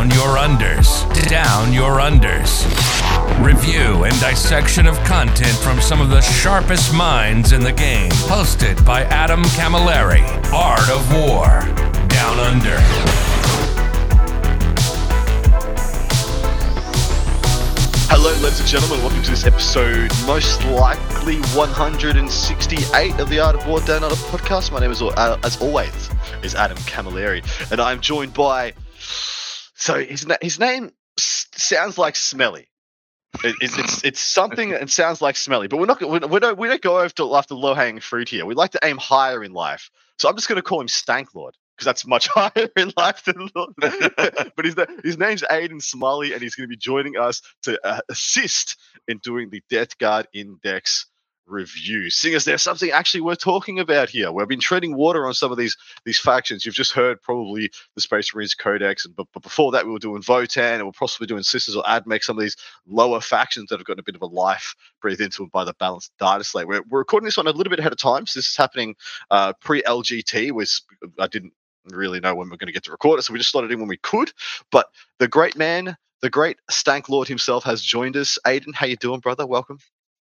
Down your unders. Down your unders. Review and dissection of content from some of the sharpest minds in the game. Hosted by Adam Camilleri. Art of War. Down Under. Hello, ladies and gentlemen. Welcome to this episode, most likely 168 of the Art of War Down Under podcast. My name is, uh, as always, is Adam Camilleri, and I'm joined by. So his na- his name s- sounds like Smelly. It, it's, it's it's something that sounds like Smelly, but we're not we we don't we don't go after after low hanging fruit here. We like to aim higher in life. So I'm just going to call him Stank Lord because that's much higher in life than. but his his name's Aiden Smalley, and he's going to be joining us to uh, assist in doing the Death Guard Index review. Seeing as there's something actually worth talking about here. We've been treading water on some of these these factions. You've just heard probably the Space Marines Codex, and but, but before that we were doing Votann, and we're possibly doing Sisters or Admech, some of these lower factions that have gotten a bit of a life breathed into them by the balanced data slate. We're, we're recording this one a little bit ahead of time, so this is happening uh, pre LGT. Was I didn't really know when we're going to get to record it, so we just slotted in when we could. But the great man, the great Stank Lord himself, has joined us. Aiden, how you doing, brother? Welcome.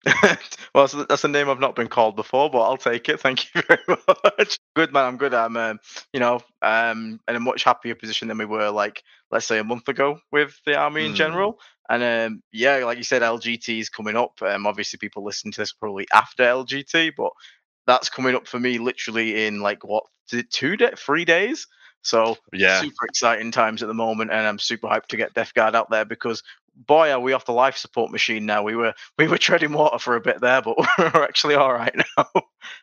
well, that's a name I've not been called before, but I'll take it. Thank you very much. Good man, I'm good. I'm, um, you know, um, in a much happier position than we were, like let's say a month ago with the army in Mm. general. And um, yeah, like you said, LGT is coming up. Um, obviously, people listening to this probably after LGT, but that's coming up for me literally in like what two days, three days. So Yeah. super exciting times at the moment, and I'm super hyped to get Death Guard out there because boy, are we off the life support machine now. We were we were treading water for a bit there, but we're actually all right now.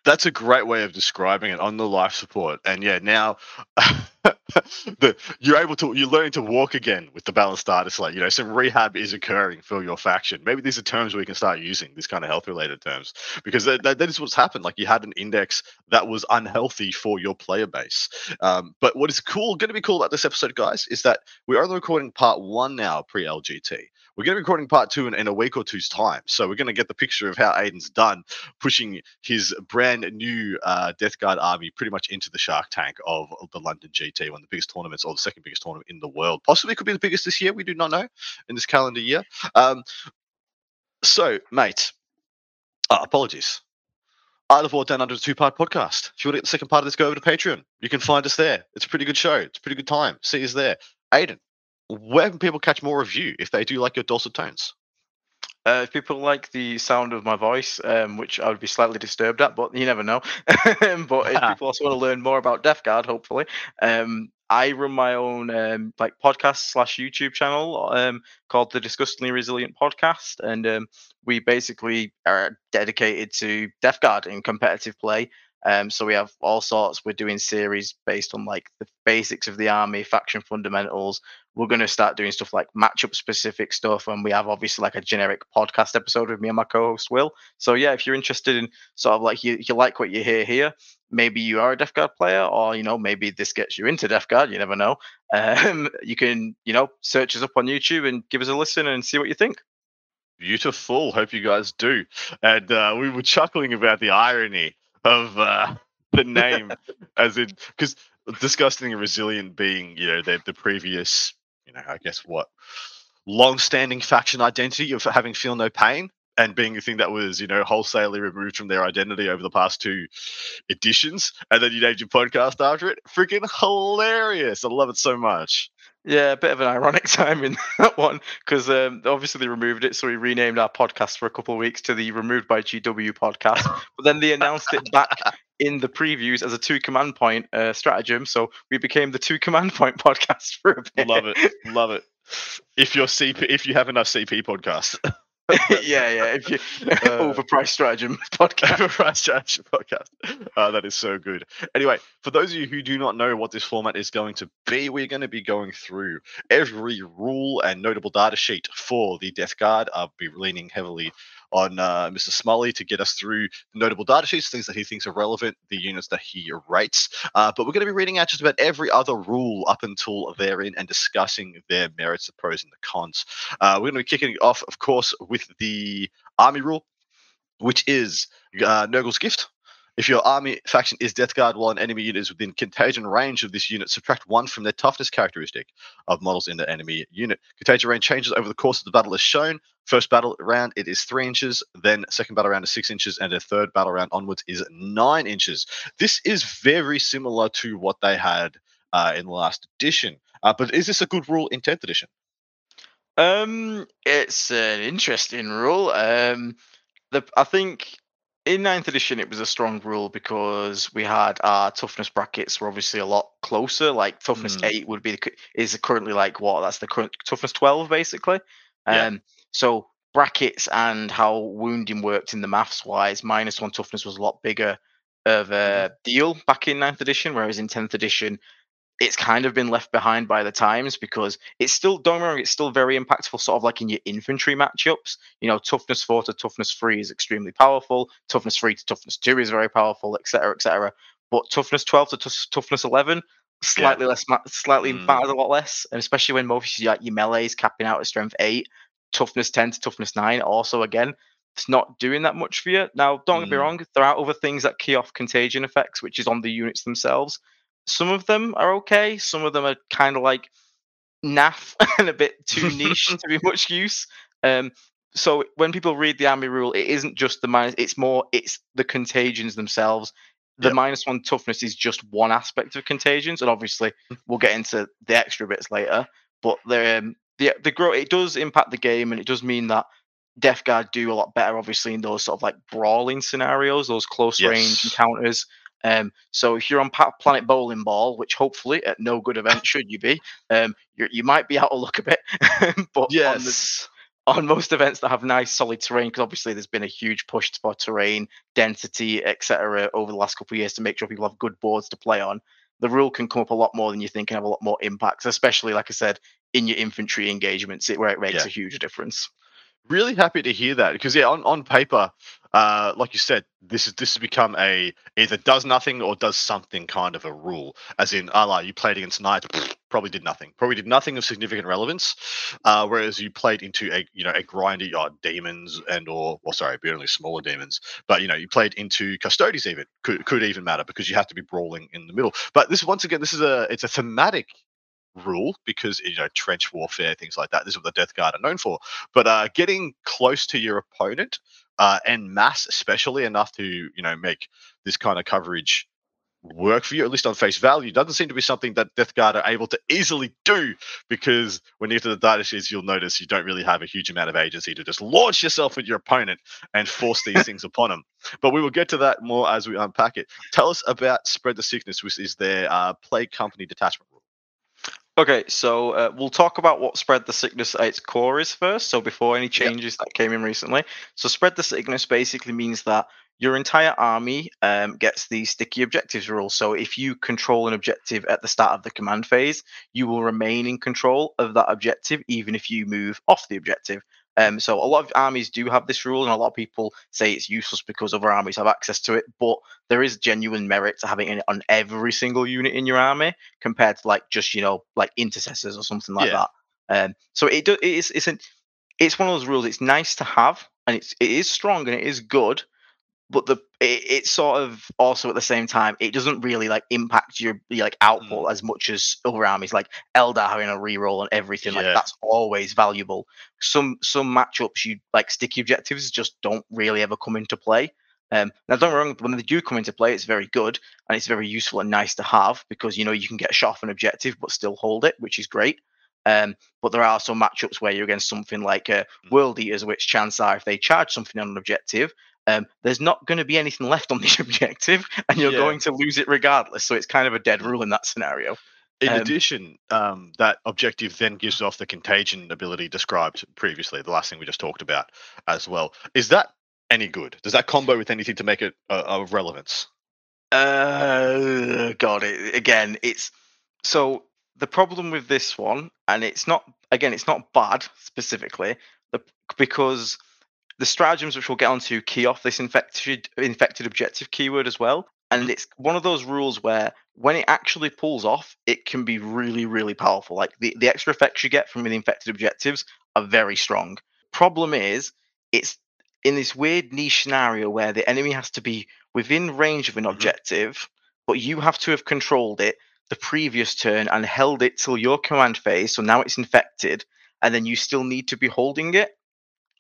That's a great way of describing it on the life support. And yeah, now the you're able to you're learning to walk again with the balanced data slate. You know, some rehab is occurring for your faction. Maybe these are terms we can start using, these kind of health related terms, because that, that, that is what's happened. Like you had an index that was unhealthy for your player base. Um, but what is cool, going to be cool about this episode, guys, is that we're only recording part one now pre LGT. We're going to be recording part two in, in a week or two's time. So we're going to get the picture of how Aiden's done pushing his brand new uh, Death Guard army pretty much into the Shark Tank of, the London GT, one of the biggest tournaments or the second biggest tournament in the world. Possibly could be the biggest this year. We do not know in this calendar year. Um, so, mate, uh, apologies. Art of War Down Under a two part podcast. If you want to get the second part of this, go over to Patreon. You can find us there. It's a pretty good show. It's a pretty good time. See us there. Aiden, where can people catch more of you if they do like your dulcet tones? Uh, if people like the sound of my voice, um, which I would be slightly disturbed at, but you never know. But if people also want to learn more about Death Guard, hopefully, um, I run my own um, like podcast slash YouTube channel um, called the Disgustingly Resilient Podcast, and um, we basically are dedicated to Death Guard in competitive play. Um, so we have all sorts. We're doing series based on like the basics of the army, faction fundamentals. We're going to start doing stuff like matchup specific stuff, and we have obviously like a generic podcast episode with me and my co-host Will. So yeah, if you're interested in sort of like you, you like what you hear here, maybe you are a Death Guard player, or you know maybe this gets you into Death Guard. You never know. Um, you can you know search us up on YouTube and give us a listen and see what you think. Beautiful. Hope you guys do. And uh, we were chuckling about the irony of uh, the name, as in because disgusting and resilient being, you know, the the previous, you know, I guess what long-standing faction identity of having feel no pain and being a thing that was, you know, wholesalely removed from their identity over the past two editions, and then you named your podcast after it. Freaking hilarious! I love it so much. Yeah, a bit of an ironic time in that one because um, obviously they removed it, so we renamed our podcast for a couple of weeks to the Removed by GW podcast. But then they announced it back in the previews as a two command point uh, stratagem, so we became the two command point podcast for a bit. Love it, love it. If you're CP, if you have enough CP podcasts. yeah, yeah. If you Uh, overpriced stratagem podcast. Overpriced Strategy podcast. Uh, that is so good. Anyway, for those of you who do not know what this format is going to be, we're going to be going through every rule and notable data sheet for the Death Guard. I'll be leaning heavily on uh, Mr. Smalley to get us through notable data sheets, things that he thinks are relevant, the units that he rates. Uh, but we're going to be reading out just about every other rule up until therein and discussing their merits, the pros, and the cons. Uh, we're going to be kicking off, of course, with the army rule, which is uh, Nurgle's gift. If your army faction is Death Guard while an enemy unit is within contagion range of this unit, subtract one from their toughness characteristic of models in the enemy unit. Contagion range changes over the course of the battle as shown. First battle round, it is three inches. Then second battle round is six inches, and the third battle round onwards is nine inches. This is very similar to what they had uh, in the last edition. Uh, but is this a good rule in 10th edition? Um, it's an interesting rule. Um, the I think in ninth edition it was a strong rule because we had our toughness brackets were obviously a lot closer. Like toughness Mm. eight would be the, is currently like what that's the current toughness twelve basically. Yeah. Um, so brackets and how wounding worked in the maths wise, minus one toughness was a lot bigger of a deal back in ninth edition, whereas in tenth edition it's kind of been left behind by the times because it's still don't wrong, it's still very impactful, sort of like in your infantry matchups. You know, toughness four to toughness three is extremely powerful. Toughness three to toughness two is very powerful, etc., etc. But toughness twelve to tou- toughness eleven, slightly less, ma- slightly Mm. matters a lot less, and especially when most of your, your is capping out at strength eight. Toughness ten to toughness nine, also again, it's not doing that much for you. Now, don't get me Mm. wrong, there are other things that key off contagion effects, which is on the units themselves some of them are okay. Some of them are kind of like naff and a bit too niche to be much use. Um, so when people read the army rule, it isn't just the minus; it's more it's the contagions themselves. The Yep. minus one toughness is just one aspect of contagions, and obviously we'll get into the extra bits later. But the um, the the grow it does impact the game, and it does mean that Death Guard do a lot better, obviously, in those sort of like brawling scenarios, those close range encounters. Um, so if you're on Planet Bowling Ball, which hopefully at no good event should you be, um, you you might be out of luck a bit. but on, the, Yes. on most events that have nice solid terrain, because obviously there's been a huge push for terrain density, etc., over the last couple of years to make sure people have good boards to play on. The rule can come up a lot more than you think and have a lot more impacts, especially like I said in your infantry engagements, where it makes Yeah. a huge difference. Really happy to hear that because yeah, on, on paper, uh, like you said, this is this has become a either does nothing or does something kind of a rule. As in, ah, la, you played against knights, probably did nothing, probably did nothing of significant relevance. Uh, whereas you played into a you know a grindy uh, demons and or well, sorry, be only smaller demons, but you know you played into Custodes even could could even matter because you have to be brawling in the middle. But this once again, this is a it's a thematic rule because you know trench warfare things like that this is what the death guard are known for. But uh getting close to your opponent uh and mass especially enough to you know make this kind of coverage work for you at least on face value doesn't seem to be something that death guard are able to easily do because when you get to the data sheets you'll notice you don't really have a huge amount of agency to just launch yourself at your opponent and force these things upon them but we will get to that more as we unpack it. Tell us about spread the sickness which is their uh Plague Company detachment Okay, so uh, we'll talk about what spread the sickness at its core is first. So before any changes that came in recently, so spread the sickness basically means that your entire army um, gets the sticky objectives rule. So if you control an objective at the start of the command phase, you will remain in control of that objective even if you move off the objective. Um, so a lot of armies do have this rule, and a lot of people say it's useless because other armies have access to it. But there is genuine merit to having it on every single unit in your army compared to like just you know like intercessors or something like Yeah. that. Um, so it do, it is it's an it's one of those rules. It's nice to have, and it's it is strong and it is good, but the it, it's sort of also at the same time it doesn't really like impact your, your like output as much as other armies like Eldar having a reroll and everything like that's always valuable. Some some matchups you like sticky objectives just don't really ever come into play. Um, now don't get wrong, when they do come into play, it's very good and it's very useful and nice to have because you know you can get shot off an objective but still hold it, which is great. Um, but there are some matchups where you're against something like uh, World Eaters, which chance are if they charge something on an objective, um, there's not going to be anything left on the objective, and you're Yeah. going to lose it regardless. So it's kind of a dead rule in that scenario. In Um, addition, um, that objective then gives off the contagion ability described previously, the last thing we just talked about as well. Is that any good? Does that combo with anything to make it uh, of relevance? Uh, God, it, again, it's so the problem with this one, and it's not again, it's not bad specifically, the, because the stratagems which we'll get onto key off this infected infected objective keyword as well, and it's one of those rules where when it actually pulls off, it can be really, really powerful. Like the the extra effects you get from the infected objectives are very strong. Problem is, it's in this weird niche scenario where the enemy has to be within range of an Mhm. objective, but you have to have controlled it the previous turn and held it till your command phase. So now it's infected, and then you still need to be holding it,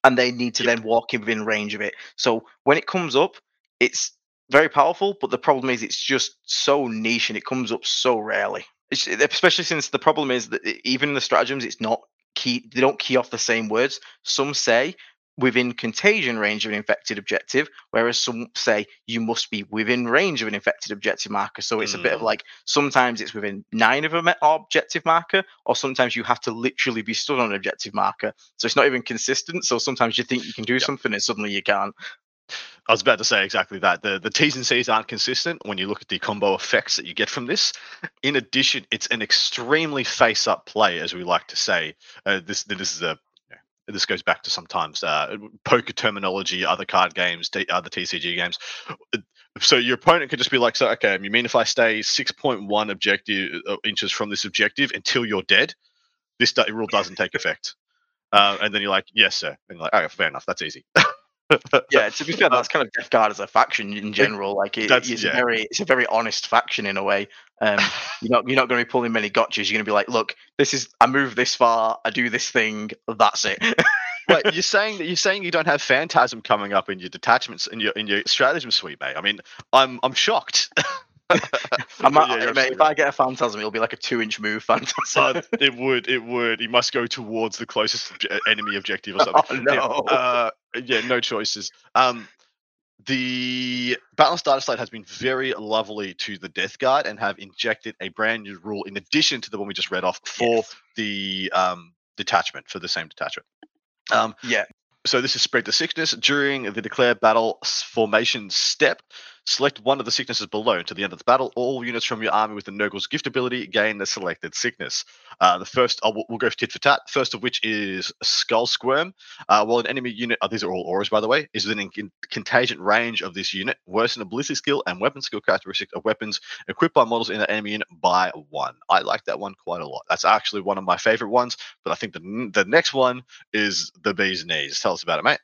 and they need to then walk in within range of it. So when it comes up, it's very powerful, but the problem is it's just so niche and it comes up so rarely. It's, especially since the problem is that even in the stratagems, it's not key. They don't key off the same words. Some say within contagion range of an infected objective, whereas some say you must be within range of an infected objective marker. So it's a bit of Mm. like sometimes it's within nine of a me- objective marker, or sometimes you have to literally be stood on an objective marker. So it's not even consistent. So sometimes you think you can do Yep. something and suddenly you can't. I was about to say exactly that. The the T's and C's aren't consistent when you look at the combo effects that you get from this. In addition, it's an extremely face up play, as we like to say. Uh, this this is a this goes back to sometimes uh, poker terminology, other card games, other TCG games. So your opponent could just be like, "So okay, you mean if I stay six point one objective uh, inches from this objective until you're dead, this rule doesn't take effect." Uh, and then you're like, "Yes, sir." And you're like, "Okay, fair enough. That's easy." Yeah, to be fair, that's kind of Death Guard as a faction in general. Like it, it's yeah. a very, it's a very honest faction in a way. Um, you're not, you're not going to be pulling many gotchas. You're going to be like, look, this is, I move this far, I do this thing, that's it. Wait, you're saying that you're saying you don't have phantasm coming up in your detachments in your in your stratagem suite, mate. I mean, I'm I'm shocked. I But might, yeah, mate, if I get a phantasm, it'll be like a two-inch move phantasm. Uh, it would it would. He must go towards the closest enemy objective or something. oh no! Uh, yeah, no choices. Um, the balanced data slate has been very lovely to the Death Guard and have injected a brand new rule in addition to the one we just read off for Yes. the um, detachment for the same detachment. Um, yeah, so this is spread the sickness during the declared battle formation step. Select one of the sicknesses below. To the end of the battle, all units from your army with the Nurgle's gift ability gain the selected sickness. Uh, the first, uh, we'll, go tit for tat. First of which is Skull Squirm. Uh, while an enemy unit, oh, these are all auras by the way, is within con- contagion range of this unit, worsen the ballistic skill and weapon skill characteristic of weapons equipped by models in the enemy unit by one. I like that one quite a lot. That's actually one of my favorite ones. But I think the the next one is the bee's knees. Tell us about it, mate.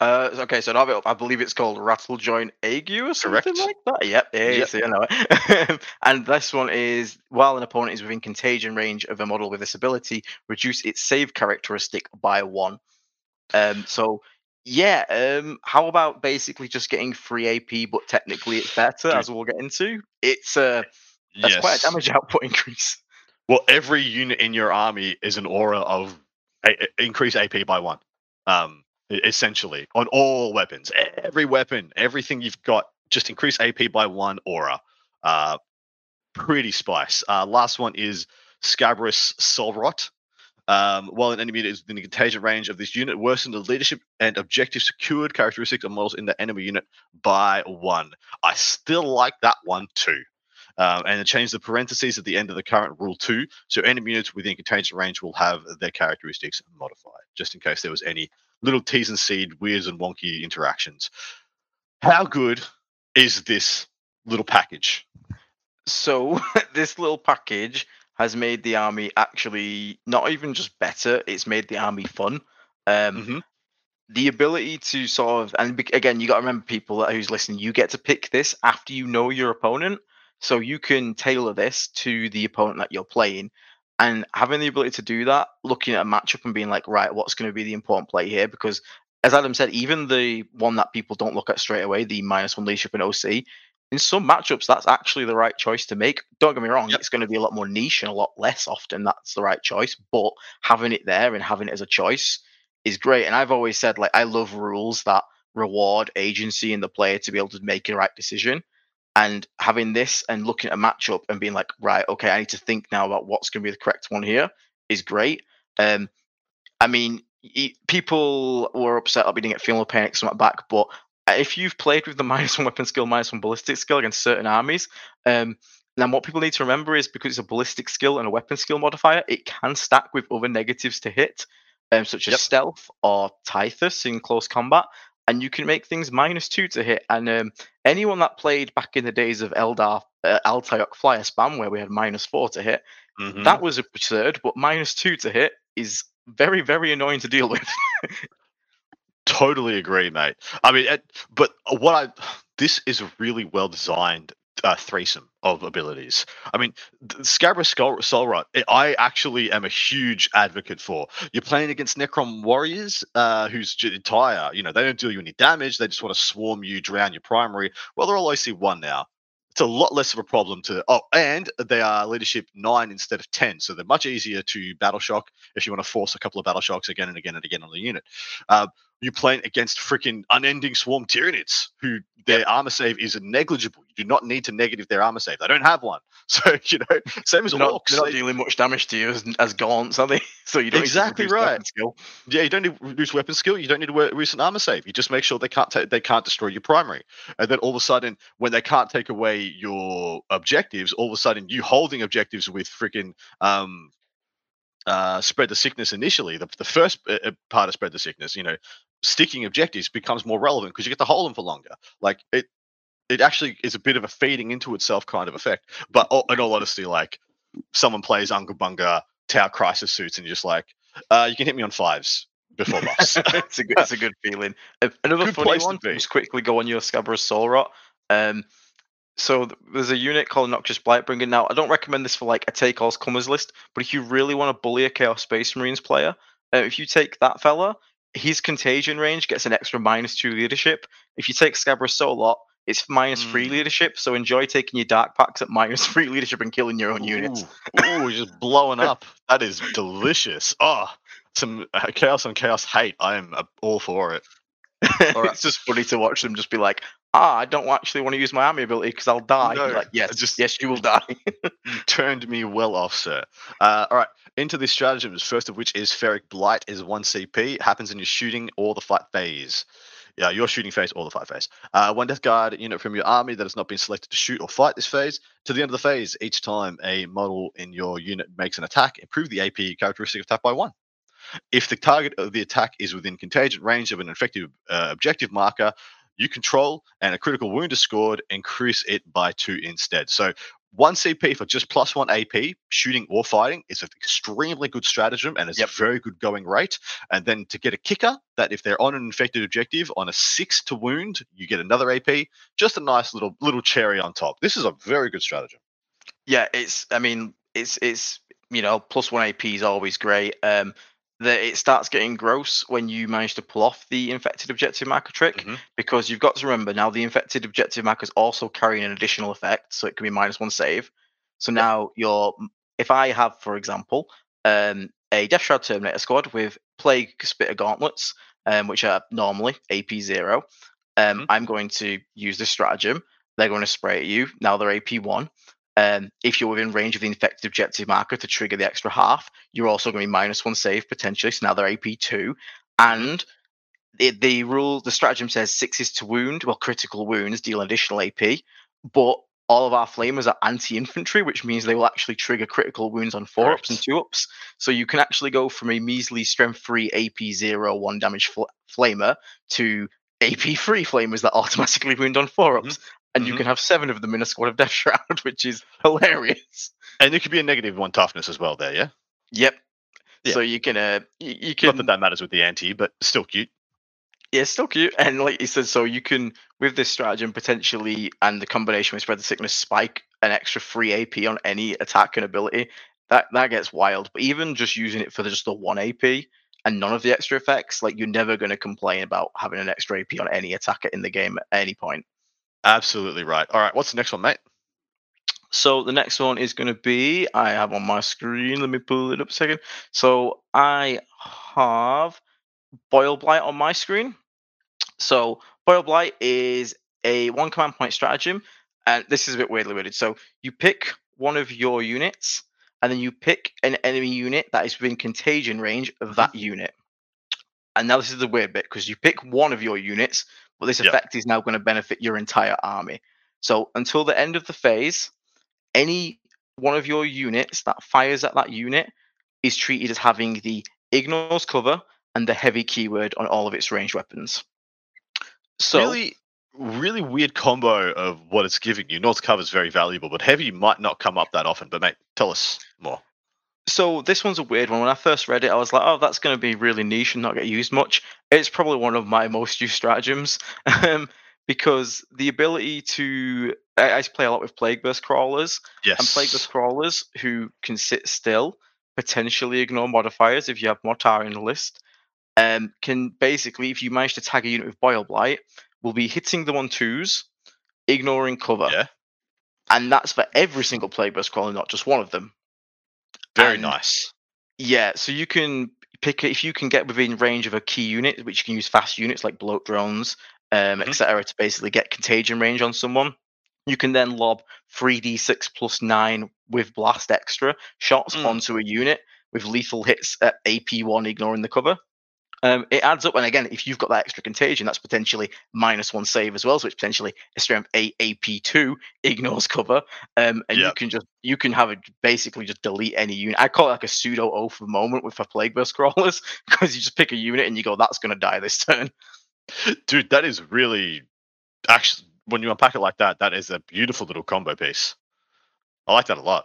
Uh, okay, so I have it up. I believe it's called Rattle Joint Ague or something Correct. like that. Yep, yeah, Yep. know it. and this one is while an opponent is within contagion range of a model with this ability, reduce its save characteristic by one. Um, so yeah, um, how about basically just getting free AP, but technically it's better, as we'll get into. It's uh, that's quite a damage output increase. Well, every unit in your army is an aura of a, increase AP by one. Um, essentially on all weapons, every weapon, everything you've got, just increase AP by one aura. Uh, pretty spice. Uh, last one is Scabrous Soulrot. Um, while an enemy is within the contagion range of this unit, worsen the leadership and objective secured characteristics of models in the enemy unit by one. I still like that one too. Um, and change the parentheses at the end of the current rule two, so enemy units within contagion range will have their characteristics modified, just in case there was any little T's and seed, weird and wonky interactions. How good is this little package? So this little package has made the army actually not even just better; it's made the army fun. Um, Mhm. The ability to sort of, and again, you got to remember, people who's listening, you get to pick this after you know your opponent, so you can tailor this to the opponent that you're playing. And having the ability to do that, looking at a matchup and being like, right, what's going to be the important play here? Because as Adam said, even the one that people don't look at straight away, the minus one leadership and OC, in some matchups, that's actually the right choice to make. Don't get me wrong, Yep. it's going to be a lot more niche and a lot less often that's the right choice. But having it there and having it as a choice is great. And I've always said, like, I love rules that reward agency in the player to be able to make the right decision. And having this and looking at a matchup and being like, right, okay, I need to think now about what's going to be the correct one here is great. Um, I mean, y- people were upset that we didn't get No Pain X back, but if you've played with the minus one weapon skill, minus one ballistic skill against certain armies, um, then what people need to remember is because it's a ballistic skill and a weapon skill modifier, it can stack with other negatives to hit, um, such as Yep. stealth or Tythus in close combat, and you can make things minus two to hit. And um, anyone that played back in the days of Eldar, uh, Alaitoc Flyer Spam, where we had minus four to hit, Mhm. that was absurd, but minus two to hit is very, very annoying to deal with. totally agree, mate. I mean, but what I this is really well designed uh, threesome of abilities. I mean, Scabrous Skull, Rot, I actually am a huge advocate for. You're playing against Necron warriors, uh, whose entire, you know, they don't deal you any damage. They just want to swarm you, drown your primary. Well, they're all OC1 now it's a lot less of a problem to oh and they are leadership nine instead of 10 so they're much easier to battle shock if you want to force a couple of battle shocks again and again and again on the unit uh, you're playing against freaking unending swarm Tyranids, who their yep. armor save is negligible. You do not need to negative their armor save. They don't have one. So, you know, same as they're not, They're not dealing much damage to you as, as gaunts, are they? So you don't exactly right. skill. Yeah, you don't need to reduce weapon skill. You don't need to reduce an armor save. You just make sure they can't ta- they can't destroy your primary. And then all of a sudden, when they can't take away your objectives, all of a sudden you holding objectives with freaking um, uh, spread the sickness initially, the, the first uh, uh, part of spread the sickness, you know, sticking objectives becomes more relevant because you get to hold them for longer. Like it, it actually is a bit of a feeding into itself kind of effect. But in all honesty, like someone plays Unga Bunga Tau Crisis suits and you're just like, uh, you can hit me on fives before boss. it's, a good, it's a good feeling. Another good funny one, just quickly go on your Scabrous Soul Rot. Um, so there's a unit called Noxious Blightbringer. Now, I don't recommend this for like a take all comers list, but if you really want to bully a Chaos Space Marines player, uh, if you take that fella, his contagion range gets an extra minus two leadership. If you take Scabrous Rot, it's minus mm. three leadership. So enjoy taking your dark pacts at minus three leadership and killing your own ooh, units. ooh, just blowing up. That is delicious. Oh, some uh, chaos on chaos hate. I am uh, all for it. it's just funny to watch them just be like, ah, I don't actually want to use my army ability because I'll die. No, like, yes, just yes, you will die. turned me well off, sir. Uh, all right, into this stratagem. First of which is Ferric Blight is one CP. It happens in your shooting or the fight phase. Yeah, your shooting phase or the fight phase. Uh, one Death Guard unit from your army that has not been selected to shoot or fight this phase. To the end of the phase, each time a model in your unit makes an attack, improve the AP characteristic of attack by one. If the target of the attack is within contagion range of an effective uh, objective marker, you control and a critical wound is scored, increase it by two instead. So one CP for just plus one AP, shooting or fighting, is an extremely good stratagem and it's yep. a very good going rate. And then to get a kicker, that if they're on an infected objective on a six to wound, you get another AP. Just a nice little little cherry on top. This is a very good stratagem. Yeah, it's. I mean, it's it's you know plus one AP is always great. Um, that it starts getting gross when you manage to pull off the infected objective marker trick mm-hmm. because you've got to remember now the infected objective marker is also carrying an additional effect so it can be minus one save. So now you're if i have for example um, a death shroud terminator squad with plague spitter gauntlets um, which are normally ap 0 um, mm-hmm. i'm going to use this stratagem. They're going to spray at you. Now they're ap 1 um, if you're within range of the infected objective marker to trigger the extra half, you're also going to be minus one save potentially. So now they're AP two. And the, the rule, the stratagem says sixes to wound, well, critical wounds deal additional AP, but all of our flamers are anti-infantry, which means they will actually trigger critical wounds on four ups and two ups. So you can actually go from a measly strength three AP zero one damage fl- flamer to AP three flamers that automatically wound on four ups. Mm-hmm and mm-hmm. you can have seven of them in a squad of Death Shroud, which is hilarious. And it could be a negative one toughness as well. There, yeah. Yep. Yeah. So you can, uh, you, you can. Not that that matters with the anti, but still cute. Yeah, still cute. And like you said, so you can with this stratagem potentially, and the combination with spread the sickness, spike an extra free AP on any attack and ability. That that gets wild. But even just using it for the, just the one AP and none of the extra effects, like you're never going to complain about having an extra AP on any attacker in the game at any point. Absolutely right. All right, what's the next one, mate? So the next one is going to be I have on my screen. Let me pull it up a second. So I have Boil Blight on my screen. So Boil Blight is a one command point stratagem, and this is a bit weirdly worded. So you pick one of your units, and then you pick an enemy unit that is within contagion range of that mm-hmm. unit. And now this is the weird bit because you pick one of your units, but this effect is now going to benefit your entire army. So until the end of the phase, any one of your units that fires at that unit is treated as having the ignores cover and the heavy keyword on all of its ranged weapons. So really, really weird combo of what it's giving you. North cover is very valuable, but heavy might not come up that often. But mate, tell us more. So this one's a weird one. When I first read it, I was like, "Oh, that's going to be really niche and not get used much." It's probably one of my most used stratagems um, because the ability to I, I play a lot with plague burst crawlers Yes. and plague burst crawlers who can sit still, potentially ignore modifiers if you have Mortar in the list. Um, can basically, if you manage to tag a unit with Boil Blight, will be hitting them on twos, ignoring cover. Yeah. And that's for every single plague burst crawler, not just one of them. Very and- nice. Yeah, so you can pick if you can get within range of a key unit, which you can use fast units like bloat drones, um, Mhm. etc., to basically get contagion range on someone. You can then lob 3d6 plus 9 with blast extra shots Mm. onto a unit with lethal hits at AP1, ignoring the cover. Um, it adds up, and again, if you've got that extra contagion, that's potentially minus one save as well. So it's potentially a strength eight AP two ignores cover, um, and you can just you can have it basically just delete any unit. I call it like a pseudo oath of moment with a plague burst crawlers because you just pick a unit and you go, that's going to die this turn. Dude, that is really actually when you unpack it like that, that is a beautiful little combo piece. I like that a lot.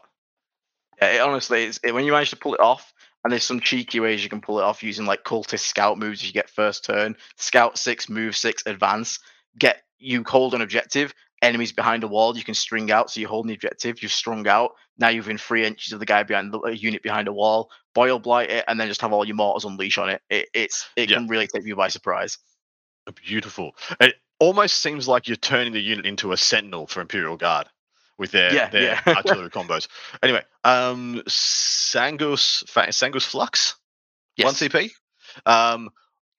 Yeah, it, honestly, it's, it, when you manage to pull it off, and there's some cheeky ways you can pull it off using like cultist scout moves. If you get first turn, scout six, move six, advance. Get you hold an objective. Enemies behind a wall, you can string out. So you hold the objective. You've strung out. Now you're within three inches of the guy behind the a unit behind a wall. Boil blight it, and then just have all your mortars unleash on it. it it's it Yeah. can really take you by surprise. Beautiful. It almost seems like you're turning the unit into a sentinel for Imperial Guard with their Yeah, their yeah. artillery combos. Anyway, um, Sangus Sangus Flux, one CP. Um,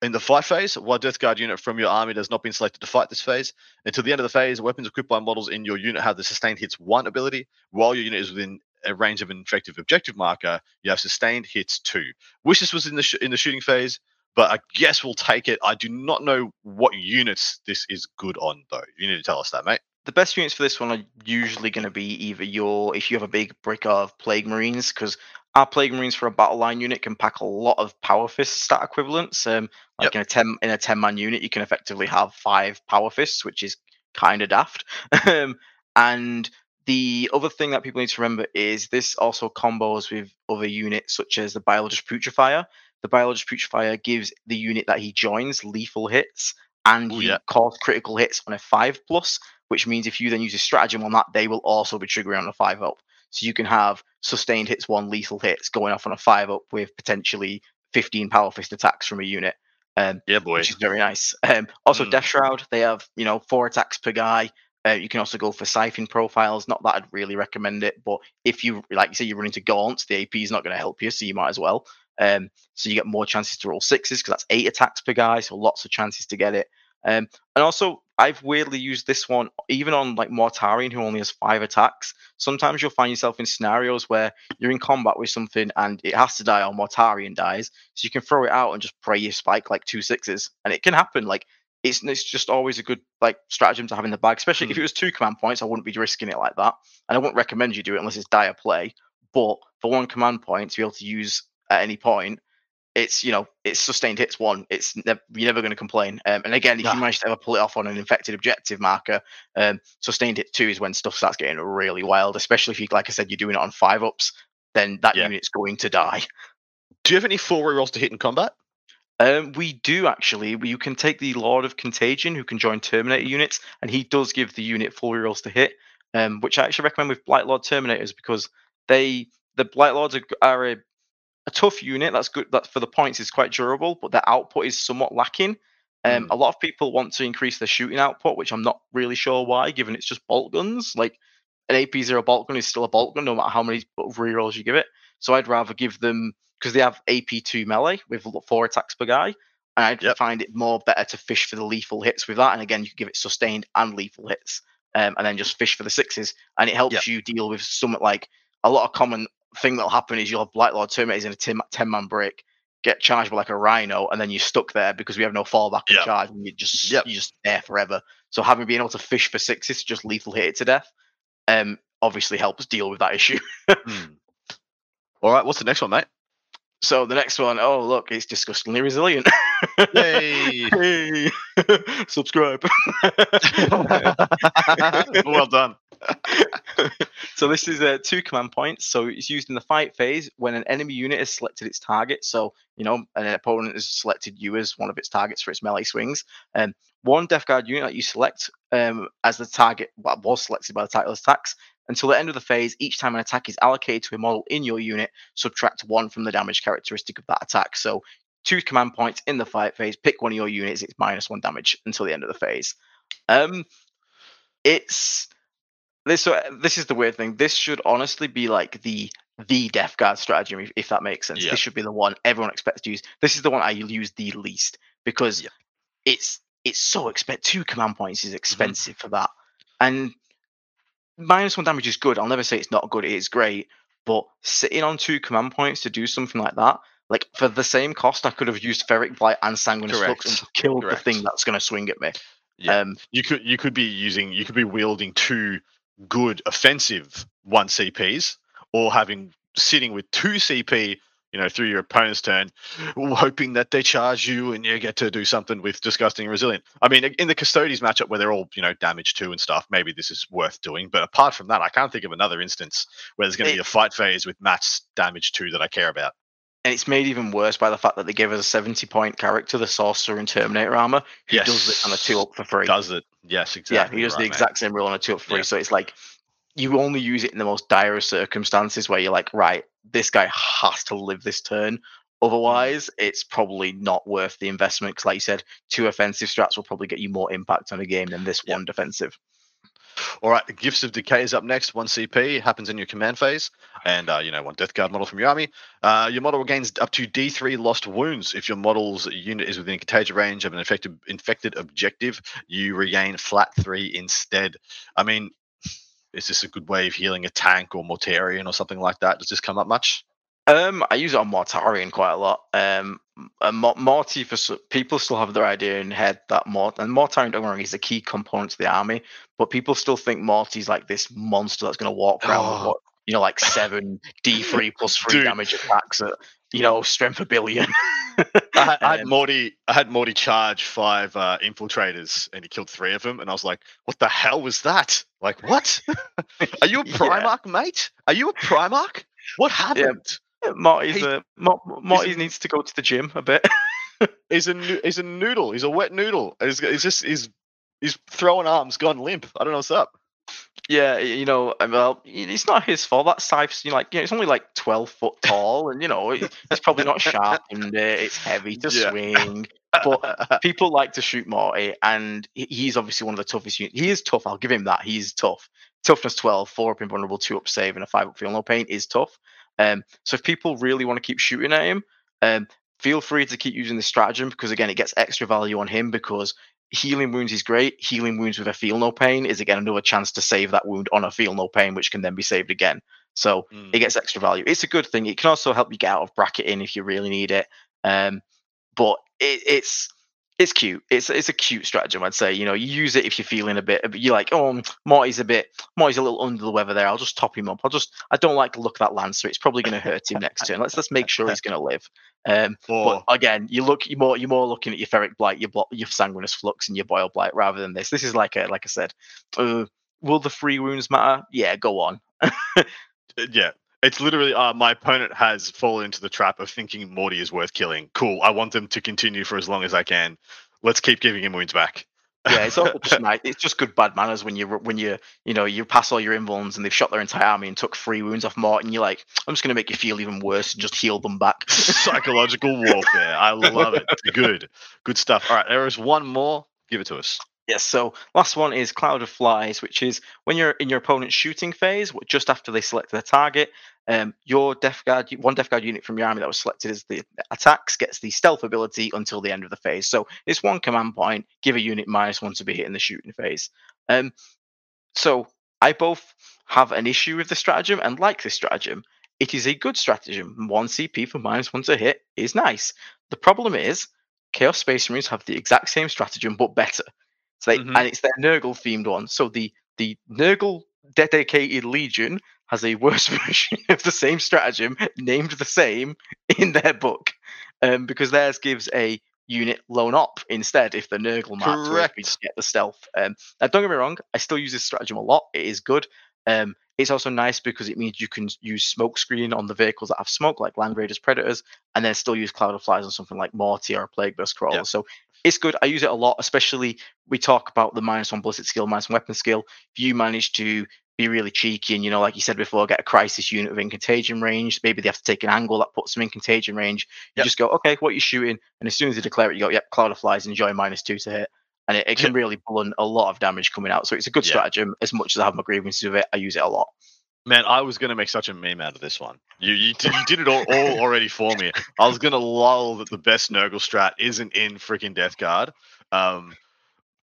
in the fight phase, while Death Guard unit from your army has not been selected to fight this phase, until the end of the phase, weapons equipped by models in your unit have the sustained hits one ability. While your unit is within a range of an effective objective marker, you have sustained hits two. Wish this was in the sh- in the shooting phase, but I guess we'll take it. I do not know what units this is good on, though. You need to tell us that, mate. The best units for this one are usually going to be either your if you have a big brick of plague marines because our plague marines for a battle line unit can pack a lot of power fist stat equivalents um like in a 10 in a 10 man unit you can effectively have five power fists which is kind of daft. Um and the other thing that people need to remember is this also combos with other units such as the biologus putrifier. The biologus putrifier gives the unit that he joins lethal hits and Ooh, you yeah. cause critical hits on a five plus which means if you then use a stratagem on that, they will also be triggering on a five up. So you can have sustained hits, one lethal hits going off on a five up with potentially 15 power fist attacks from a unit, um, Yeah, boy. which is very nice. Um, also, Mm. Death Shroud, they have you know four attacks per guy. Uh, you can also go for siphon profiles. Not that I'd really recommend it, but if you like you say you're running to gaunts, the AP is not going to help you, so you might as well. Um, so you get more chances to roll sixes because that's eight attacks per guy, so lots of chances to get it. Um, and also, I've weirdly used this one even on like Mortarion, who only has five attacks. Sometimes you'll find yourself in scenarios where you're in combat with something and it has to die or Mortarion dies. So you can throw it out and just pray you spike like two sixes. And it can happen. Like it's it's just always a good like stratagem to have in the bag, especially if Hmm. it was two command points. I wouldn't be risking it like that. And I wouldn't recommend you do it unless it's dire play. But for one command point to be able to use at any point, it's you know it's sustained hits one. It's nev- you're never going to complain. Um, and again, if Yeah. you manage to ever pull it off on an infected objective marker, um, sustained hit two is when stuff starts getting really wild. Especially if you, like I said, you're doing it on five ups, then that Yeah. unit's going to die. Do you have any full rerolls to hit in combat? Um, we do actually. You can take the Lord of Contagion, who can join Terminator units, and he does give the unit full rerolls to hit. Um, which I actually recommend with Blight Lord Terminators because they the Blight Lords are, are a, a tough unit. That's good. That for the points is quite durable, but their output is somewhat lacking. Um, a lot of people want to increase their shooting output, which I'm not really sure why, given it's just bolt guns. Like an AP zero bolt gun is still a bolt gun, no matter how many rerolls you give it. So I'd rather give them because they have AP two melee with four attacks per guy, and I'd Yep. find it more better to fish for the lethal hits with that. And again, you can give it sustained and lethal hits, um, and then just fish for the sixes, and it helps Yep. you deal with something like a lot of common thing that'll happen is you'll have Blight Lord Terminators in a 10, 10 man break, get charged by like a rhino, and then you're stuck there because we have no fallback Yep. charge, and you just Yep. you're just there forever. So having been able to fish for sixes, just lethal hit it to death, um, obviously helps deal with that issue. Hmm. All right, what's the next one, mate? So the next one, oh look, it's disgustingly resilient. Yay! Hey, subscribe. well done. so this is uh, two command points. So it's used in the fight phase when an enemy unit has selected its target. So you know an opponent has selected you as one of its targets for its melee swings. And um, one Death Guard unit that you select um, as the target well, was selected by the title attacks until the end of the phase. Each time an attack is allocated to a model in your unit, subtract one from the damage characteristic of that attack. So two command points in the fight phase. Pick one of your units. It's minus one damage until the end of the phase. Um, it's this. So this is the weird thing. This should honestly be like the the Death Guard strategy, if, if that makes sense. This should be the one everyone expects to use. This is the one I use the least because it's it's so expensive. Two command points is mm-hmm. expensive mm-hmm. for that, and minus one damage is good. I'll never say it's not good. It is great, but sitting on two command points to do something like that, like for the same cost, I could have used Ferric Blight and Sanguinous Flux and killed Correct. the thing that's going to swing at me. Yeah. Um, you could you could be using you could be wielding two good offensive one CPs or having sitting with two CP you know, through your opponent's turn, hoping that they charge you and you get to do something with disgusting resilient. I mean, in the Custodes matchup where they're all, you know, damage two and stuff, maybe this is worth doing. But apart from that, I can't think of another instance where there's going to be a fight phase with max damage two that I care about. And it's made even worse by the fact that they give us a 70 point character, the Sorcerer in Terminator armor, who yes. does it on a two up for free. Does it? Yes, exactly. Yeah, he does right, the exact same rule on a two up for free. Yeah. So it's like you only use it in the most dire circumstances where you're like, right, this guy has to live this turn. Mm. Otherwise, it's probably not worth the investment because, like you said, two offensive strats will probably get you more impact on a game than this one defensive. All right, Gifts of Decay is up next. One CP happens in your command phase, and uh, you know one Death Guard model from your army. Uh, your model gains up to D3 lost wounds if your model's unit is within contagion range of an infected infected objective. You regain flat three instead. I mean, is this a good way of healing a tank or Mortarion or something like that? Does this come up much? Um, I use it on Mortarion quite a lot. Um, Morty for people still have their idea in head that Mort and Mortarion, don't worry, is a key component to the army, but people still think Morty's like this monster that's going to walk around oh. with what you know, like seven D three plus three Dude. damage attacks at you know strength a billion. I, had, I, had, Morty. I had Morty charge five uh, infiltrators, and he killed three of them. And I was like, "What the hell was that? Like, what? Are you a Primarch, yeah. mate? Are you a Primarch? What happened?" Yeah. Morty's a, Morty needs to go to the gym a bit. he's a he's a noodle. He's a wet noodle. He's, he's just he's he's throwing arms, gone limp. I don't know what's up. Yeah, you know, well, it's not his fault. That scythe's, you know, like, you know, it's only like twelve foot tall, and you know, it's probably not sharp and uh, it's heavy to yeah. swing. But people like to shoot Morty, and he's obviously one of the toughest. Units. He is tough. I'll give him that. He's tough. Toughness twelve, four up invulnerable, two up save, and a five up feel no pain is tough. Um, so if people really want to keep shooting at him, um, feel free to keep using the stratagem because again, it gets extra value on him because healing wounds is great. Healing wounds with a feel no pain is again another chance to save that wound on a feel no pain, which can then be saved again. So mm. it gets extra value. It's a good thing. It can also help you get out of bracketing if you really need it. Um, but it, it's it's cute. It's it's a cute stratagem, I'd say. You know, you use it if you're feeling a bit. You're like, oh, Morty's a bit. Morty's a little under the weather there. I'll just top him up. I'll just. I don't like the look of that lancer. It's probably going to hurt him next turn. Let's let's make sure he's going to live. Um, but again, you look. You're more. You're more looking at your ferric blight, your your sanguinous flux, and your boil blight rather than this. This is like a like I said. Uh, will the free wounds matter? Yeah, go on. Uh, yeah, it's literally uh, my opponent has fallen into the trap of thinking Morty is worth killing. Cool. I want them to continue for as long as I can. Let's keep giving him wounds back. yeah, it's also just nice. It's just good bad manners when you when you you know you pass all your invulns and they've shot their entire army and took three wounds off Morton. You're like, I'm just going to make you feel even worse and just heal them back. Psychological warfare. I love it. Good, good stuff. All right, there is one more. Give it to us. Yes. So last one is Cloud of Flies, which is when you're in your opponent's shooting phase, just after they select their target, um, your Death Guard, one Death Guard unit from your army that was selected as the attacks gets the stealth ability until the end of the phase. So it's one command point, give a unit minus one to be hit in the shooting phase. Um, so I both have an issue with the stratagem and like this stratagem. It is a good stratagem. One CP for minus one to hit is nice. The problem is Chaos Space Marines have the exact same stratagem but better. So they, mm-hmm. and it's their Nurgle themed one. So the the Nurgle dedicated Legion has a worse version of the same stratagem named the same in their book, um, because theirs gives a unit lone op instead if the Nurgle marks Correct. to get the stealth. Um, now, don't get me wrong, I still use this stratagem a lot. It is good. Um, it's also nice because it means you can use smoke screen on the vehicles that have smoke, like Land Raiders, Predators, and then still use Cloud of Flies on something like Morty or a Plague Burst Crawler. Yeah. So it's good. I use it a lot, especially we talk about the minus one ballistic skill, minus one weapon skill. If you manage to be really cheeky and, you know, like you said before, get a crisis unit within contagion range, maybe they have to take an angle that puts them in contagion range. You Yep. just go, okay, what you shooting? And as soon as they declare it, you go, yep, Cloud of Flies, enjoy minus two to hit. And it, it can really blunt a lot of damage coming out. So it's a good Yeah. stratagem. As much as I have my grievances with it, I use it a lot. Man, I was gonna make such a meme out of this one. You you did, you did it all, all already for me. I was gonna lull that the best Nurgle strat isn't in freaking Death Guard. Um,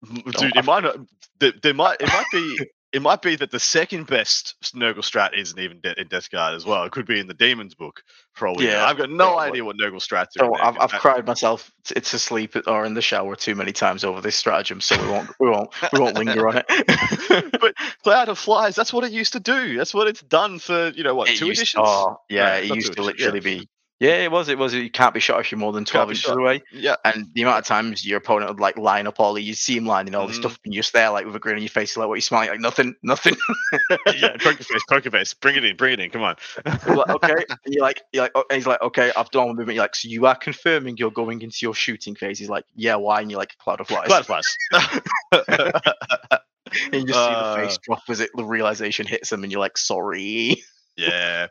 dude, it might not. There, there might it might be it might be that the second best Nurgle strat isn't even de- in Death Guard as well. It could be in the Demons book. Probably. Yeah, I've got no probably. idea what Nurgle strats are. in I've, I've I- cried myself to sleep or in the shower too many times over this stratagem, so we won't we won't we won't linger on it. but Cloud of Flies, that's what it used to do. That's what it's done for, you know, what, It two used- editions? Oh, yeah, Right, it used to editions, yeah. literally be. Yeah, it was. It was. You can't be shot if you're more than twelve inches away. Yeah. And the amount of times your opponent would like line up all the, you see him lining all this Mhm. stuff, and you're just there like with a grin on your face, like what you smiling like nothing, nothing. yeah, poker face, poker face. Bring it in, bring it in. Come on. Like, okay, and you're like, you're like, oh, and he's like, okay, I've done my movement. You're like, so you are confirming you're going into your shooting phase. He's like, yeah, why? And you're like, cloud of flies. Cloud of Flies. and you just see the Uh, face drop as it the realization hits him, and you're like, sorry. yeah.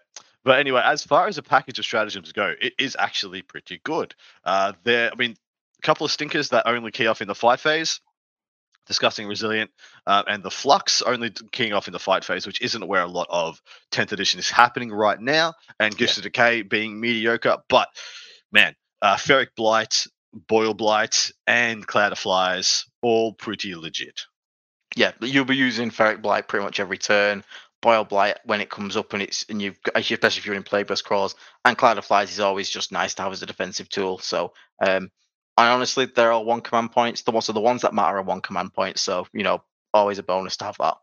But anyway, as far as a package of stratagems go, it is actually pretty good. Uh, there, I mean, a couple of stinkers that only key off in the fight phase. Disgusting Resilient, uh, and the Flux only keying off in the fight phase, which isn't where a lot of 10th edition is happening right now, and Gifts of Decay being mediocre. But man, uh, Ferric Blight, Boil Blight, and Cloud of Flies, all pretty legit. Yeah, you'll be using Ferric Blight pretty much every turn. Boil Blight when it comes up and it's and you've got- especially if you're in Plague Burst Crawls and Cloud of Flies is always just nice to have as a defensive tool. So um and honestly they're all one command points. The ones are the ones that matter are one command point. So, you know, always a bonus to have that.